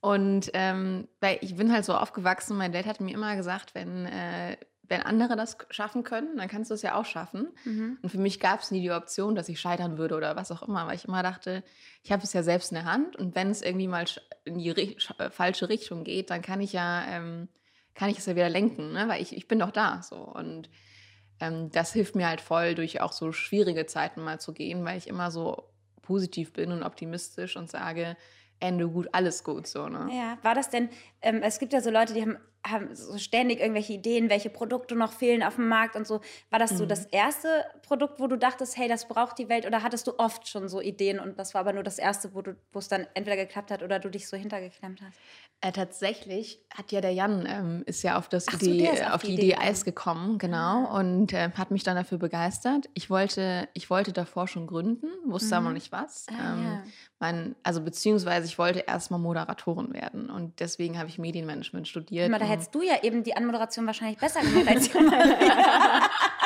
Und ähm, weil ich bin halt so aufgewachsen, mein Dad hat mir immer gesagt, wenn, äh, wenn andere das schaffen können, dann kannst du es ja auch schaffen. Mhm. Und für mich gab es nie die Option, dass ich scheitern würde oder was auch immer, weil ich immer dachte, ich habe es ja selbst in der Hand und wenn es irgendwie mal in die äh, falsche Richtung geht, dann kann ich ja, ähm, kann ich es ja wieder lenken, ne? weil ich, ich bin doch da so. Und ähm, das hilft mir halt voll, durch auch so schwierige Zeiten mal zu gehen, weil ich immer so positiv bin und optimistisch und sage, Ende gut, alles gut so. Ne? Ja, war das denn, ähm, es gibt ja so Leute, die haben, haben so ständig irgendwelche Ideen, welche Produkte noch fehlen auf dem Markt und so. War das so Mhm. das erste Produkt, wo du dachtest, hey, das braucht die Welt? Oder hattest du oft schon so Ideen und das war aber nur das erste, wo du- wo es dann entweder geklappt hat oder du dich so hintergeklemmt hast? Äh, tatsächlich hat ja der Jan, ähm, ist ja auf, das so, Idee, auf auf die Idee Idee. Eis gekommen, genau, Ah. und äh, hat mich dann dafür begeistert. Ich wollte, ich wollte davor schon gründen, wusste aber noch Mhm. nicht was. Ah, ähm, ja. mein, also beziehungsweise ich wollte erstmal Moderatorin werden und deswegen habe ich Medienmanagement studiert. Mal, da hättest du ja eben die Anmoderation wahrscheinlich besser gemacht als ich.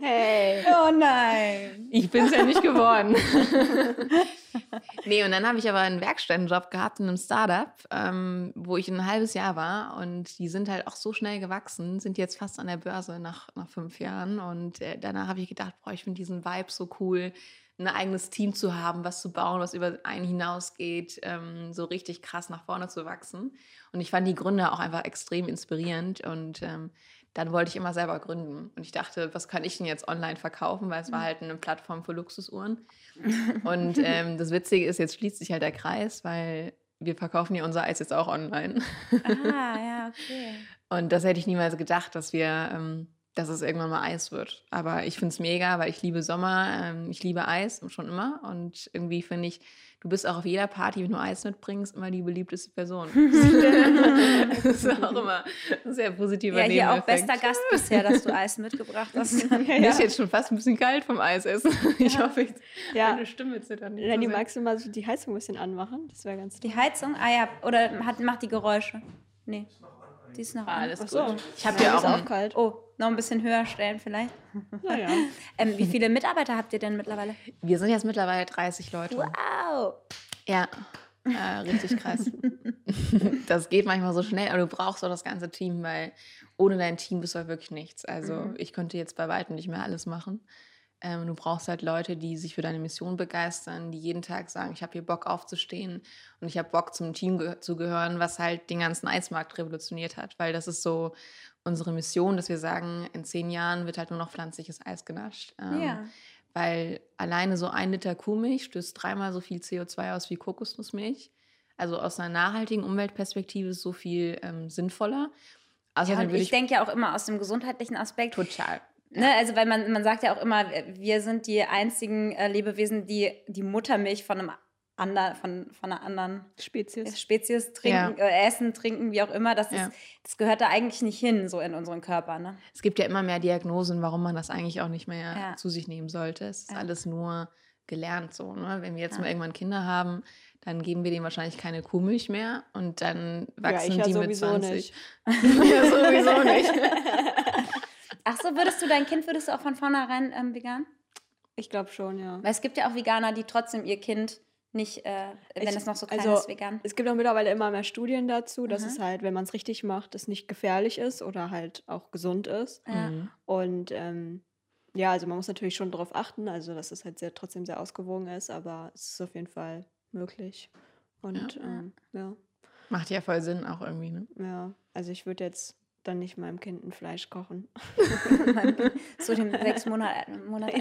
Hey. oh nein. Ich bin es ja nicht geworden. nee, und dann habe ich aber einen Werkstättenjob gehabt in einem Startup, ähm, wo ich ein halbes Jahr war. Und die sind halt auch so schnell gewachsen, sind jetzt fast an der Börse nach, nach fünf Jahren. Und äh, danach habe ich gedacht, boah, ich finde diesen Vibe so cool, ein eigenes Team zu haben, was zu bauen, was über einen hinausgeht, ähm, so richtig krass nach vorne zu wachsen. Und ich fand die Gründer auch einfach extrem inspirierend. Und ähm, dann wollte ich immer selber gründen. Und ich dachte, was kann ich denn jetzt online verkaufen? Weil es war halt eine Plattform für Luxusuhren. Und ähm, das Witzige ist, jetzt schließt sich halt der Kreis, weil wir verkaufen ja unser Eis jetzt auch online. Ah, ja, okay. Und das hätte ich niemals gedacht, dass wir, ähm, dass es irgendwann mal Eis wird. Aber ich finde es mega, weil ich liebe Sommer, ähm, ich liebe Eis schon immer. Und irgendwie finde ich, du bist auch auf jeder Party, wenn du Eis mitbringst, immer die beliebteste Person. das ist auch immer ein sehr positiver Ja, hier auch bester Gast bisher, dass du Eis mitgebracht hast. Mir ist jetzt schon fast ein bisschen kalt vom Eis essen. Ich Ja. hoffe, ich, Ja. meine Stimme zittert nicht. Lenny, so magst du mal so die Heizung ein bisschen anmachen? Das wäre ganz Die Heizung? Ah ja, oder hat, macht die Geräusche? Nee, die ist noch Ah, alles Ach so. gut. Ich habe Ja, ja ist auch auch ein, kalt. Oh, noch ein bisschen höher stellen vielleicht. Naja. Ähm, wie viele Mitarbeiter habt ihr denn mittlerweile? Wir sind jetzt mittlerweile 30 Leute. Wow. Ja, äh, richtig krass. das geht manchmal so schnell, aber du brauchst auch das ganze Team, weil ohne dein Team bist du halt wirklich nichts. Also Mhm. ich könnte jetzt bei weitem nicht mehr alles machen. Ähm, du brauchst halt Leute, die sich für deine Mission begeistern, die jeden Tag sagen, ich habe hier Bock aufzustehen und ich habe Bock zum Team ge zu gehören, was halt den ganzen Eismarkt revolutioniert hat. Weil das ist so unsere Mission, dass wir sagen, in zehn Jahren wird halt nur noch pflanzliches Eis genascht. Ähm, Ja. weil alleine so ein Liter Kuhmilch stößt dreimal so viel CO2 aus wie Kokosnussmilch. Also aus einer nachhaltigen Umweltperspektive ist so viel ähm, sinnvoller. ja Außerdem und würde ich denke ja auch immer aus dem gesundheitlichen Aspekt. total. Ne, also weil man, man sagt ja auch immer, wir sind die einzigen äh, Lebewesen, die die Muttermilch von einem anderen, von, von einer anderen Spezies. Spezies trinken, äh, essen, trinken, wie auch immer. Das, Ja. ist, das gehört da eigentlich nicht hin, so in unseren Körper. Ne? Es gibt ja immer mehr Diagnosen, warum man das eigentlich auch nicht mehr Ja. zu sich nehmen sollte. Es ist Ja. alles nur gelernt so. Ne? Wenn wir jetzt Ja. mal irgendwann Kinder haben, dann geben wir denen wahrscheinlich keine Kuhmilch mehr und dann wachsen ich ja die mit sowieso 20. nicht. ja, sowieso nicht. Ach so, würdest du dein Kind, würdest du auch von vornherein ähm, vegan? Ich glaube schon, ja. Weil es gibt ja auch Veganer, die trotzdem ihr Kind nicht, äh, wenn Ich- es noch so klein also, ist, vegan. Es gibt auch mittlerweile immer mehr Studien dazu, dass Mhm. es halt, wenn man es richtig macht, es nicht gefährlich ist oder halt auch gesund ist. Ja. Mhm. Und ähm, ja, also man muss natürlich schon darauf achten, also dass es halt sehr, trotzdem sehr ausgewogen ist, aber es ist auf jeden Fall möglich. Und Ja. ja, ähm, ja, Macht ja voll Sinn auch irgendwie, ne? ja. also ich würde jetzt dann nicht meinem Kind ein Fleisch kochen. so den sechs Monate. Monate.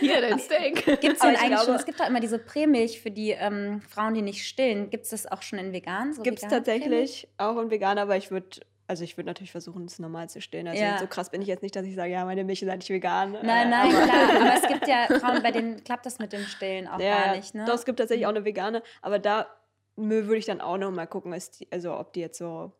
Hier, dein Steak. Gibt es Aber denn ich eigentlich glaube- schon, es gibt doch immer diese Prämilch für die ähm, Frauen, die nicht stillen. Gibt es das auch schon in vegan? So Gibt es tatsächlich auch in vegan, aber ich würde, also ich würde natürlich versuchen, es normal zu stillen. Also Ja. so krass bin ich jetzt nicht, dass ich sage, ja, meine Milch ist eigentlich vegan. Nein, äh, nein, aber- klar. Aber es gibt ja Frauen, bei denen klappt das mit dem Stillen auch Ja, gar ja. nicht. Ne? Doch, es gibt tatsächlich auch eine vegane, aber da würde ich dann auch noch mal gucken, die, also ob die jetzt so.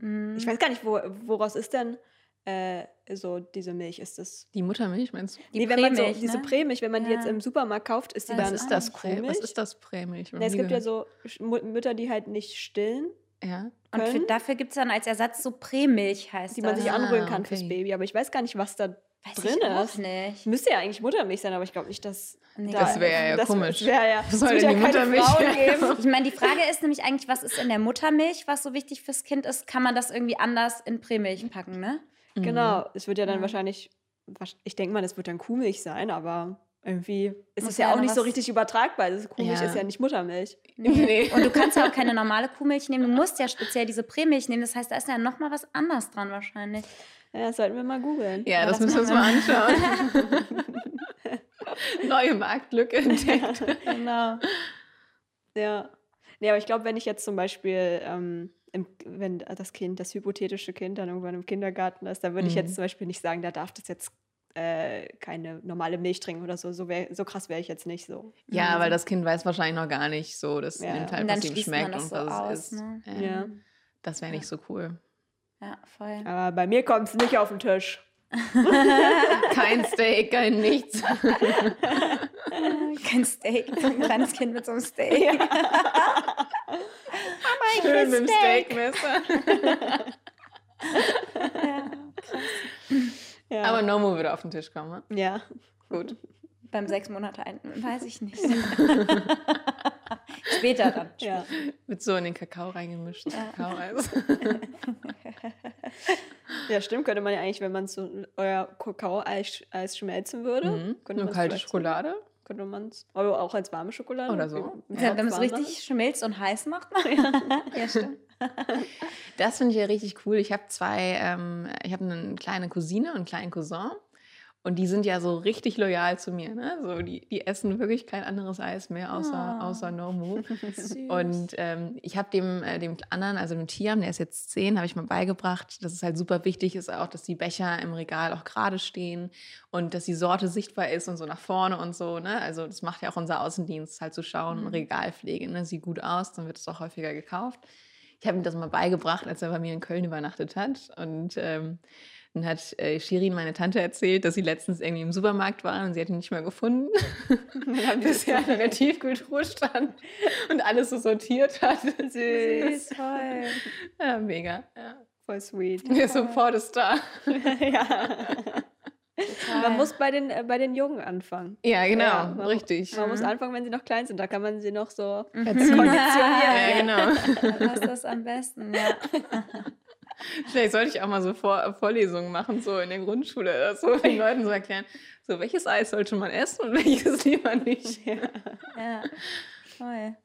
Mhm. Ich weiß gar nicht, wo, woraus ist denn äh, so diese Milch? Ist das. Die Muttermilch, meinst du? Die nee, wenn man so, Prämilch, diese ne? Prämilch, wenn man die jetzt Ja. im Supermarkt kauft, ist die Was dann Was ist das Prä? Was ist das Prämilch? Nee, es gibt ja so Mütter, die halt nicht stillen, Ja. Und für, können. dafür gibt es dann als Ersatz so Prämilch, heißt die man das. sich Ah, anrühren kann fürs okay. Baby. Aber ich weiß gar nicht, was da Weiß drin ich auch ist. nicht. Müsste ja eigentlich Muttermilch sein, aber ich glaube nicht, dass. Nee. da- Das wäre ja das, komisch. Das wäre ja. Was soll denn die ja Muttermilch geben. Ich meine, die Frage ist nämlich eigentlich, was ist in der Muttermilch, was so wichtig fürs Kind ist? Kann man das irgendwie anders in Prämilch packen, ne? Mhm. Genau, es wird ja dann Ja. wahrscheinlich, wahrsch- ich denke mal, es wird dann Kuhmilch sein, aber irgendwie ist es ja ja auch nicht so richtig übertragbar. Das Kuhmilch Ja. ist ja nicht Muttermilch. Nee. Und du kannst ja auch keine normale Kuhmilch nehmen. Du musst ja speziell diese Prämilch nehmen. Das heißt, da ist ja noch mal was anderes dran wahrscheinlich. Ja, das sollten wir mal googeln. Ja, Ja, das, das müssen wir uns mal anschauen. Neue Marktlücke entdeckt. Genau. Ja. Nee, aber ich glaube, wenn ich jetzt zum Beispiel, ähm, im, wenn das Kind, das hypothetische Kind dann irgendwann im Kindergarten ist, dann würde ich Mhm. jetzt zum Beispiel nicht sagen, da darf das jetzt äh, keine normale Milch trinken oder so. So, wär, so krass wäre ich jetzt nicht so. Ja, weil das Kind weiß wahrscheinlich noch gar nicht so. Das Ja. nimmt halt, Und was ihm schmeckt das und so was aus, es ist. ne? Ja. Ja. Das wäre nicht so cool. Ja, voll. Aber bei mir kommt es nicht auf den Tisch. Kein Steak, kein nichts. Kein Steak. So ein kleines Kind mit so einem Steak. Schön mit dem Steak. Steakmesser. Ja. Ja. Aber Nomo würde auf den Tisch kommen. ne? ja. Gut. Beim sechs Monate alten, weiß ich nicht. Später dann. ja. Wird so in den Kakao reingemischt. Ja. Kakaoeis. Ja, stimmt, könnte man ja eigentlich, wenn man so euer Kakao-Eis Eis schmelzen würde, Mhm. könnte Eine kalte Schokolade. Könnte man es. Aber auch als warme Schokolade. Oder so. Ja, Ja, wenn man es richtig schmilzt und heiß macht. ja, stimmt. Das finde ich ja richtig cool. Ich habe zwei, ähm, ich habe eine kleine Cousine und einen kleinen Cousin. Und die sind ja so richtig loyal zu mir. Ne? So, die, die essen wirklich kein anderes Eis mehr außer, Oh. außer Nomu. Und ähm, ich habe dem, äh, dem anderen, also dem Tiam, der ist jetzt zehn, habe ich mal beigebracht, dass es halt super wichtig ist auch, dass die Becher im Regal auch gerade stehen und dass die Sorte sichtbar ist und so nach vorne und so. Ne? Also das macht ja auch unser Außendienst, halt zu schauen, Mhm. Regalpflege, ne? sieht gut aus, dann wird es auch häufiger gekauft. Ich habe ihm das mal beigebracht, als er bei mir in Köln übernachtet hat. Und ähm, dann hat äh, Shirin, meine Tante, erzählt, dass sie letztens irgendwie im Supermarkt war und sie hat ihn nicht mehr gefunden. bis er in der Tiefkühltruhe stand und alles so sortiert hat. Süß. toll. Ja, mega. Ja. Voll sweet. Der Support ist da. ja. Man muss bei den, äh, bei den Jungen anfangen. Ja, genau, Ja, man, richtig. Man muss Mhm. anfangen, wenn sie noch klein sind. Da kann man sie noch so konditionieren. Ja, genau. Dann passt das am besten, ja. Vielleicht sollte ich auch mal so Vor Vorlesungen machen, so in der Grundschule oder so, den Leuten so erklären, so welches Eis sollte man essen und welches lieber nicht. ja. Toll.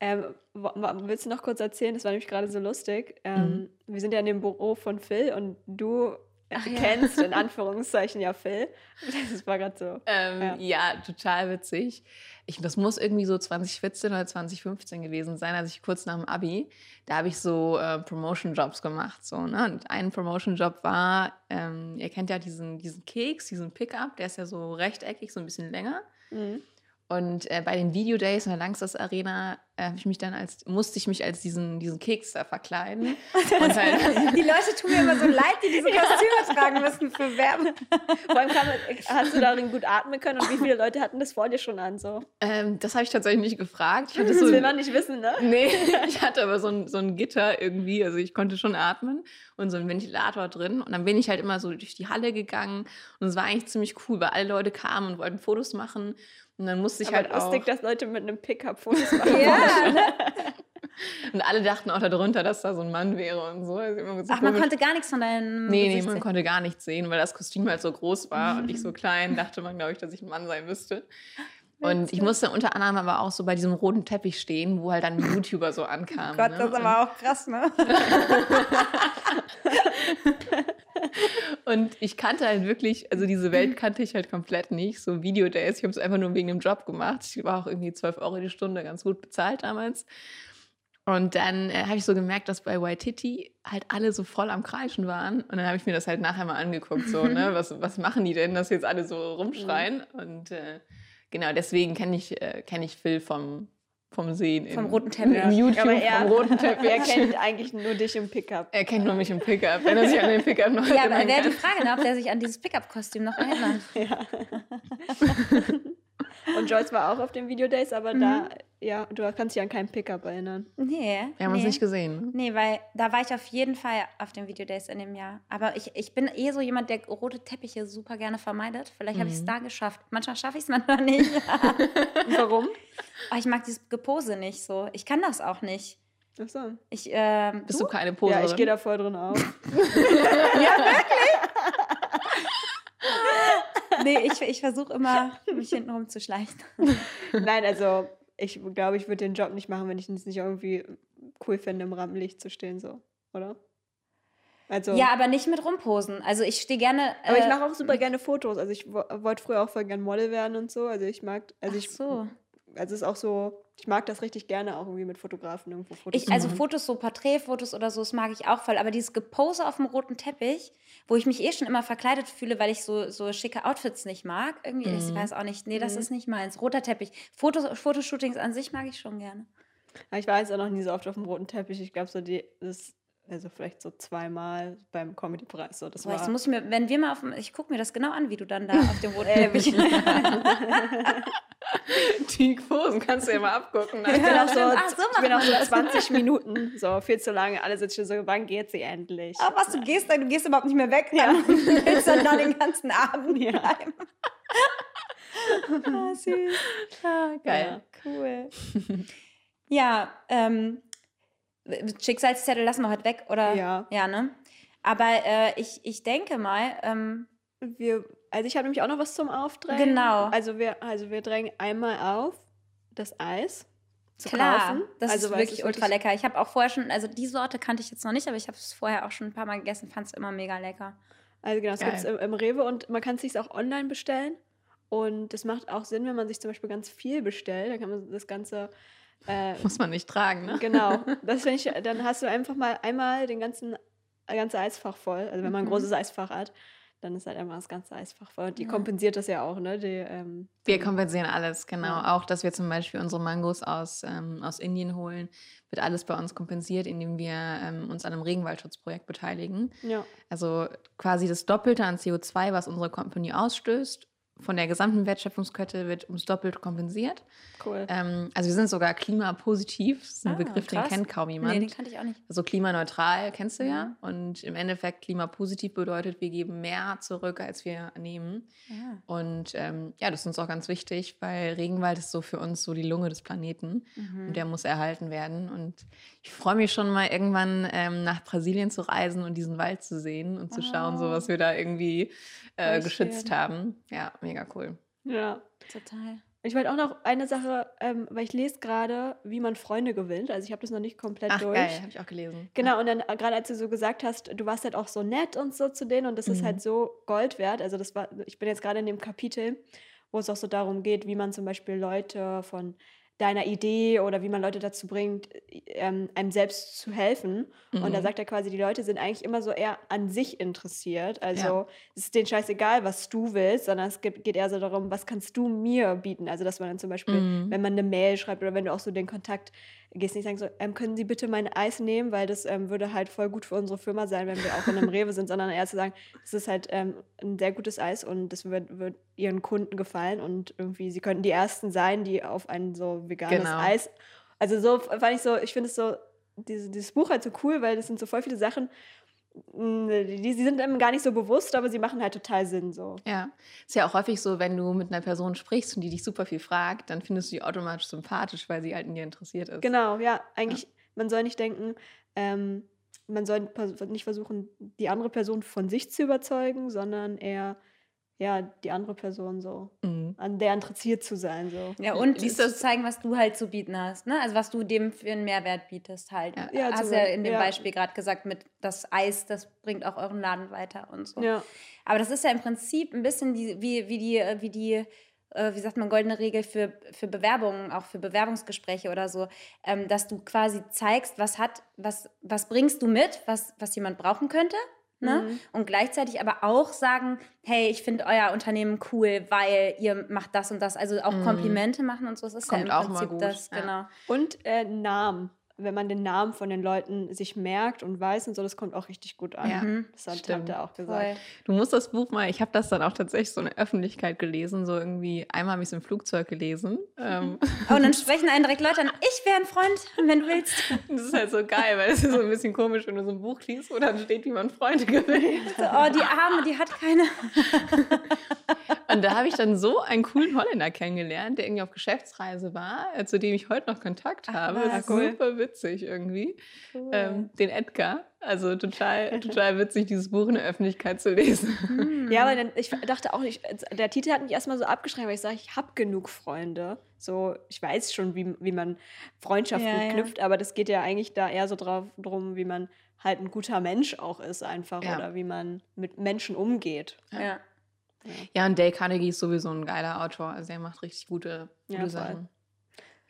Ähm, willst du noch kurz erzählen? Das war nämlich gerade so lustig. Ähm, Wir sind ja in dem Büro von Phil und du Ach ja. kennst in Anführungszeichen ja Phil. Das war gerade so. Ähm, Ja. ja. total witzig. Ich, das muss irgendwie so 2014 oder 2015 gewesen sein, als ich kurz nach dem Abi, da habe ich so äh, Promotion-Jobs gemacht. So, ne? Und ein Promotion-Job war, ähm, ihr kennt ja diesen, diesen Keks, diesen Pickup, der ist ja so rechteckig, so ein bisschen länger. Mhm. Und äh, bei den Videodays in der Langsess Arena äh, ich mich dann als, musste ich mich als diesen, diesen Keks da verkleiden. Halt, Die Leute tun mir immer so leid, die diese Kostüme tragen müssen für Werbe. Vor allem man, hast du darin gut atmen können und wie viele Leute hatten das vor dir schon an? So? ähm, das habe ich tatsächlich nicht gefragt. Ich hatte Das so will man nicht wissen, ne? Nee, ich hatte aber so ein, so ein Gitter irgendwie, also ich konnte schon atmen und so ein Ventilator drin. Und dann bin ich halt immer so durch die Halle gegangen und es war eigentlich ziemlich cool, weil alle Leute kamen und wollten Fotos machen. Und dann musste ich Aber halt lustig, auch. dass Leute mit einem Pickup Fotos machen. Ja, ne? Und alle dachten auch darunter, dass da so ein Mann wäre und so. Also immer so Ach, man komisch. konnte gar nichts von deinem Nee, nee, man sehen. konnte gar nichts sehen, weil das Kostüm halt so groß war und ich so klein, dachte man, glaube ich, dass ich ein Mann sein müsste. Und ich musste unter anderem aber auch so bei diesem roten Teppich stehen, wo halt dann die YouTuber so ankamen. Gott, ne? das ist aber auch krass, ne? Und ich kannte halt wirklich, also diese Welt kannte ich halt komplett nicht. So Videodays, ich habe es einfach nur wegen dem Job gemacht. Ich war auch irgendwie 12 Euro die Stunde, ganz gut bezahlt damals. Und dann äh, habe ich so gemerkt, dass bei Waititi halt alle so voll am Kreischen waren. Und dann habe ich mir das halt nachher mal angeguckt, so, ne, was, was machen die denn, dass jetzt alle so rumschreien? Und äh, genau, deswegen kenne ich, äh, kenn ich Phil vom, vom Sehen. Vom im, roten Teppich. Im YouTube, Aber er, vom roten Teppich. er kennt eigentlich nur dich im Pickup. Er kennt nur mich im Pickup, wenn er sich an den Pickup noch Ja, aber wäre die. Frage, ob der sich an dieses Pickup-Kostüm noch erinnert. Und Joyce war auch auf den Videodays, aber da, ja, du kannst dich an keinen Pickup erinnern. Nee. Wir haben nee. uns nicht gesehen. Ne? Nee, weil da war ich auf jeden Fall auf den Videodays in dem Jahr. Aber ich, ich bin eh so jemand, der rote Teppiche super gerne vermeidet. Vielleicht habe ich es da geschafft. Manchmal schaffe ich es, manchmal nicht. Warum? Aber ich mag dieses Gepose nicht so. Ich kann das auch nicht. Ach so. Ich, ähm, Bist du keine Pose? Ja, ich gehe da voll drin auf. Nee, ich, ich versuche immer, mich hinten rumzuschleichen. Nein, also ich glaube, ich würde den Job nicht machen, wenn ich es nicht irgendwie cool finde, im Rampenlicht zu stehen, so, oder? Also, Ja, aber nicht mit rumposen. Also ich stehe gerne. aber ich äh, mache auch super gerne Fotos. Also ich wo- wollte früher auch voll gerne Model werden und so. Also ich mag, also Ach ich, so. Also es ist auch so, ich mag das richtig gerne, auch irgendwie mit Fotografen irgendwo Fotos Ich, also machen. Fotos, so Porträtfotos oder so, das mag ich auch voll. Aber dieses Gepose auf dem roten Teppich, wo ich mich eh schon immer verkleidet fühle, weil ich so, so schicke Outfits nicht mag, irgendwie, ich Mhm. weiß auch nicht, nee, das Mhm. ist nicht meins. Roter Teppich. Fotos, Fotoshootings an sich mag ich schon gerne. Aber ich war jetzt auch noch nie so oft auf dem roten Teppich. Ich glaube, so die, das, also vielleicht so zweimal beim Comedy-Preis. So, das Boah, war, jetzt muss ich mir, wenn wir mal auf dem, ich gucke mir das genau an, wie du dann da auf dem roten Teppich. Die Posen kannst du ja mal abgucken. ich bin auch so, Ach, so ich bin auch so man das. 20 Minuten, so viel zu lange. Alle sitzen schon so, wann geht sie endlich? Aber was, du gehst, du gehst überhaupt nicht mehr weg, ja. du willst dann da den ganzen Abend Ja. bleiben. ah, süß. Ah, Geil. Cool. ja, ähm, Schicksalszettel lassen wir heute weg, oder? Ja. Ja, ne? Aber äh, ich, ich denke mal, ähm, Wir, also ich habe nämlich auch noch was zum Aufdrängen. Genau. Also wir, also wir drängen einmal auf das Eis zu klar, kaufen. das also ist es wirklich ultra lecker. Ich habe auch vorher schon, also die Sorte kannte ich jetzt noch nicht, aber ich habe es vorher auch schon ein paar Mal gegessen, fand es immer mega lecker. Also genau, das Geil. gibt es im, im Rewe und man kann es sich auch online bestellen. Und das macht auch Sinn, wenn man sich zum Beispiel ganz viel bestellt. Dann kann man das Ganze. Äh, Muss man nicht tragen, ne? genau. Das ich, dann hast du einfach mal einmal den ganzen ganze Eisfach voll. Also wenn man ein Mhm. großes Eisfach hat, dann ist halt einfach das ganze Eisfach voll. Und die Ja. kompensiert das ja auch, ne? Die, ähm, Wir kompensieren alles, genau. Ja. Auch, dass wir zum Beispiel unsere Mangos aus, ähm, aus Indien holen, wird alles bei uns kompensiert, indem wir ähm, uns an einem Regenwaldschutzprojekt beteiligen. ja. Also quasi das Doppelte an CO2, was unsere Company ausstößt, von der gesamten Wertschöpfungskette wird ums Doppelte kompensiert. Cool. Ähm, also wir sind sogar klimapositiv. Das ist ein Ah, Begriff, krass. den kennt kaum jemand. Nee, den kannte ich auch nicht. Also klimaneutral kennst du ja. Mhm. Und im Endeffekt klimapositiv bedeutet, wir geben mehr zurück, als wir nehmen. Ja. Und ähm, ja, das ist uns auch ganz wichtig, weil Regenwald ist so für uns so die Lunge des Planeten Mhm. und der muss erhalten werden. Und ich freue mich schon mal irgendwann ähm, nach Brasilien zu reisen und diesen Wald zu sehen und zu schauen, so Oh. was wir da irgendwie äh, geschützt schön. haben. Ja, mega cool. Ja. Total. Ich wollte auch noch eine Sache, ähm, weil ich lese gerade, wie man Freunde gewinnt. Also ich habe das noch nicht komplett Ach, durch. geil, habe ich auch gelesen. Genau, und dann äh, gerade als du so gesagt hast, du warst halt auch so nett und so zu denen und das ist Mhm. halt so Gold wert. Also das war, ich bin jetzt gerade in dem Kapitel, wo es auch so darum geht, wie man zum Beispiel Leute von deiner Idee oder wie man Leute dazu bringt, ähm, einem selbst zu helfen. Und da Mhm. sagt er quasi, die Leute sind eigentlich immer so eher an sich interessiert. Also Ja. es ist denen scheißegal, was du willst, sondern es geht, geht eher so darum, was kannst du mir bieten. Also dass man dann zum Beispiel, Mhm. wenn man eine Mail schreibt oder wenn du auch so den Kontakt gehst, nicht sagen so, ähm, können Sie bitte mein Eis nehmen, weil das ähm, würde halt voll gut für unsere Firma sein, wenn wir auch in einem Rewe sind, sondern eher zu sagen, das ist halt ähm, ein sehr gutes Eis und das wird, wird ihren Kunden gefallen und irgendwie, sie könnten die Ersten sein, die auf ein so veganes Genau. Eis, also so fand ich so, ich finde es so, diese, dieses Buch halt so cool, weil das sind so voll viele Sachen, die, die sind einem gar nicht so bewusst, aber sie machen halt total Sinn so. Ja, ist ja auch häufig so, wenn du mit einer Person sprichst und die dich super viel fragt, dann findest du die automatisch sympathisch, weil sie halt in dir interessiert ist. Genau, ja, eigentlich, ja. man soll nicht denken, ähm, man soll nicht versuchen, die andere Person von sich zu überzeugen, sondern eher ja, die andere Person so, mhm. an der interessiert zu sein. So. Ja, und Liest zu zeigen, was du halt zu bieten hast, ne? Also was du dem für einen Mehrwert bietest halt. Ja, ja hast ja in dem ja. Beispiel gerade gesagt, mit das Eis, das bringt auch euren Laden weiter und so. Ja. Aber das ist ja im Prinzip ein bisschen die, wie, wie die, wie die äh, wie sagt man, goldene Regel für, für Bewerbungen, auch für Bewerbungsgespräche oder so, ähm, dass du quasi zeigst, was hat, was, was bringst du mit, was, was jemand brauchen könnte Ne? Mhm. Und gleichzeitig aber auch sagen, hey, ich finde euer Unternehmen cool, weil ihr macht das und das. Also auch mhm. Komplimente machen und so. Das ist Kommt ja im Prinzip das, ja. genau. Und äh, Namen wenn man den Namen von den Leuten sich merkt und weiß und so, das kommt auch richtig gut an. Ja, mhm. das hat Stimmt. er auch gesagt. Voll. Du musst das Buch mal, ich habe das dann auch tatsächlich so in der Öffentlichkeit gelesen, so irgendwie, einmal habe ich es im Flugzeug gelesen. Ähm. Oh, und dann sprechen einen direkt Leute an, ich wäre ein Freund, wenn du willst. Das ist halt so geil, weil es ist so ein bisschen komisch, wenn du so ein Buch liest, wo dann steht, wie man Freunde gewinnt. oh, die Arme, die hat keine. und da habe ich dann so einen coolen Holländer kennengelernt, der irgendwie auf Geschäftsreise war, äh, zu dem ich heute noch Kontakt habe. Ach, cool. Super witzig irgendwie. Cool. Ähm, den Edgar. Also total, total witzig, dieses Buch in der Öffentlichkeit zu lesen. Hm. Ja, aber dann, ich dachte auch nicht, der Titel hat mich erstmal so abgeschrieben, weil ich sage, ich habe genug Freunde. So, ich weiß schon, wie, wie man Freundschaften ja, knüpft, ja. aber das geht ja eigentlich da eher so drauf, drum, wie man halt ein guter Mensch auch ist, einfach. Ja. Oder wie man mit Menschen umgeht. Ja. Ja, und Dale Carnegie ist sowieso ein geiler Autor. Also er macht richtig gute, gute Sachen.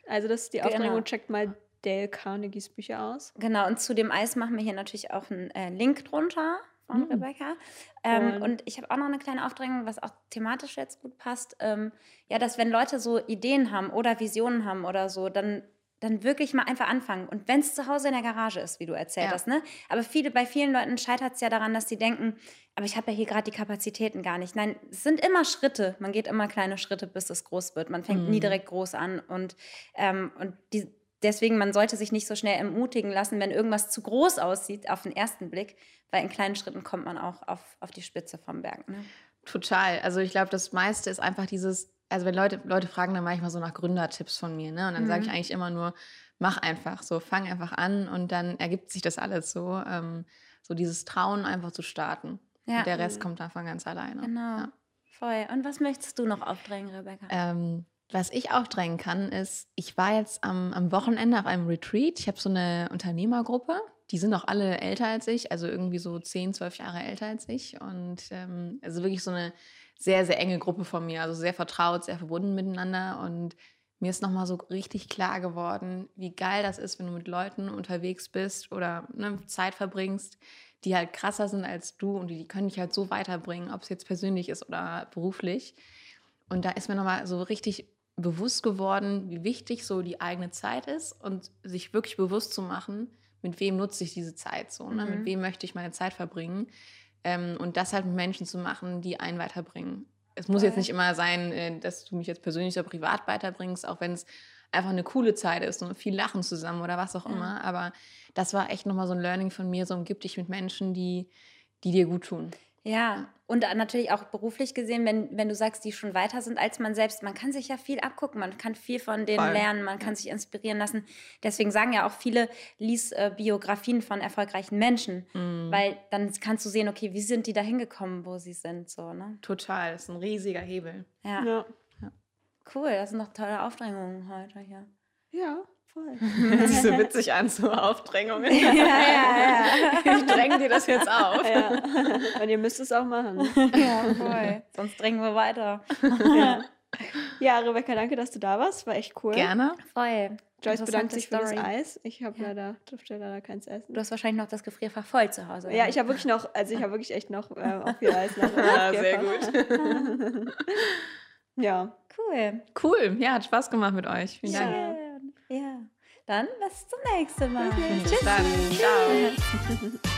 Also das ist die Aufregung. Genau. Checkt mal Dale Carnegies Bücher aus. Genau, und zu dem Eis machen wir hier natürlich auch einen äh, Link drunter von mhm. Rebecca. Ähm, und ich habe auch noch eine kleine Aufdrängung, was auch thematisch jetzt gut passt. Ähm, ja, dass wenn Leute so Ideen haben oder Visionen haben oder so, dann dann wirklich mal einfach anfangen. Und wenn es zu Hause in der Garage ist, wie du erzählt ja. hast, ne? Aber viele, bei vielen Leuten scheitert es ja daran, dass sie denken, aber ich habe ja hier gerade die Kapazitäten gar nicht. Nein, es sind immer Schritte. Man geht immer kleine Schritte, bis es groß wird. Man fängt mhm. nie direkt groß an. Und, ähm, und die, deswegen, man sollte sich nicht so schnell ermutigen lassen, wenn irgendwas zu groß aussieht auf den ersten Blick, weil in kleinen Schritten kommt man auch auf, auf die Spitze vom Berg. Ne? Total. Also ich glaube, das meiste ist einfach dieses, also wenn Leute, Leute fragen dann manchmal so nach Gründertipps von mir, ne? Und dann mhm. sage ich eigentlich immer nur, mach einfach so, fang einfach an und dann ergibt sich das alles so. Ähm, so dieses Trauen einfach zu starten. Ja. Und der Rest mhm. kommt dann von ganz alleine. Genau. Ja. Voll. Und was möchtest du noch aufdrängen, Rebecca? Ähm, was ich aufdrängen kann, ist, ich war jetzt am, am Wochenende auf einem Retreat. Ich habe so eine Unternehmergruppe. Die sind auch alle älter als ich, also irgendwie so 10, 12 Jahre älter als ich. Und ähm, also wirklich so eine sehr, sehr enge Gruppe von mir. Also sehr vertraut, sehr verbunden miteinander. Und mir ist nochmal so richtig klar geworden, wie geil das ist, wenn du mit Leuten unterwegs bist oder ne, Zeit verbringst, die halt krasser sind als du und die, die können dich halt so weiterbringen, ob es jetzt persönlich ist oder beruflich. Und da ist mir nochmal so richtig bewusst geworden, wie wichtig so die eigene Zeit ist und sich wirklich bewusst zu machen, mit wem nutze ich diese Zeit so, ne? Mhm. mit wem möchte ich meine Zeit verbringen ähm, und das halt mit Menschen zu machen, die einen weiterbringen. Es muss jetzt nicht immer sein, äh, dass du mich jetzt persönlich oder privat weiterbringst, auch wenn es einfach eine coole Zeit ist und viel Lachen zusammen oder was auch ja. immer. Aber das war echt nochmal so ein Learning von mir, so umgib dich mit Menschen, die, die dir gut tun. Ja, und natürlich auch beruflich gesehen, wenn, wenn du sagst, die schon weiter sind als man selbst, man kann sich ja viel abgucken, man kann viel von denen Voll. lernen, man kann sich inspirieren lassen. Deswegen sagen ja auch viele, lies äh, Biografien von erfolgreichen Menschen, mm. weil dann kannst du sehen, okay, wie sind die da hingekommen, wo sie sind. So, ne? Total, das ist ein riesiger Hebel. Ja. ja. Cool, das sind noch tolle Aufdrängungen heute hier. Ja. Voll. Hört sich so witzig an, so Aufdrängungen. ja, ja, ja. Ich dränge dir das jetzt auf. Ja. Und ihr müsst es auch machen. Ja, voll. Sonst drängen wir weiter. Ja. ja, Rebecca, danke, dass du da warst. War echt cool. Gerne. Voll. Joyce bedankt sich für Story. das Eis. Ich habe ja. leider, durfte leider keins essen. Du hast wahrscheinlich noch das Gefrierfach voll zu Hause. Ja, ich habe wirklich noch, also ich habe wirklich echt noch äh, auch viel Eis. Nach ja, sehr gut. ja. Cool. Cool. Ja, hat Spaß gemacht mit euch. Vielen Dank. Yeah. Dann bis zum nächsten Mal. Okay. Tschüss. Dann. Ciao.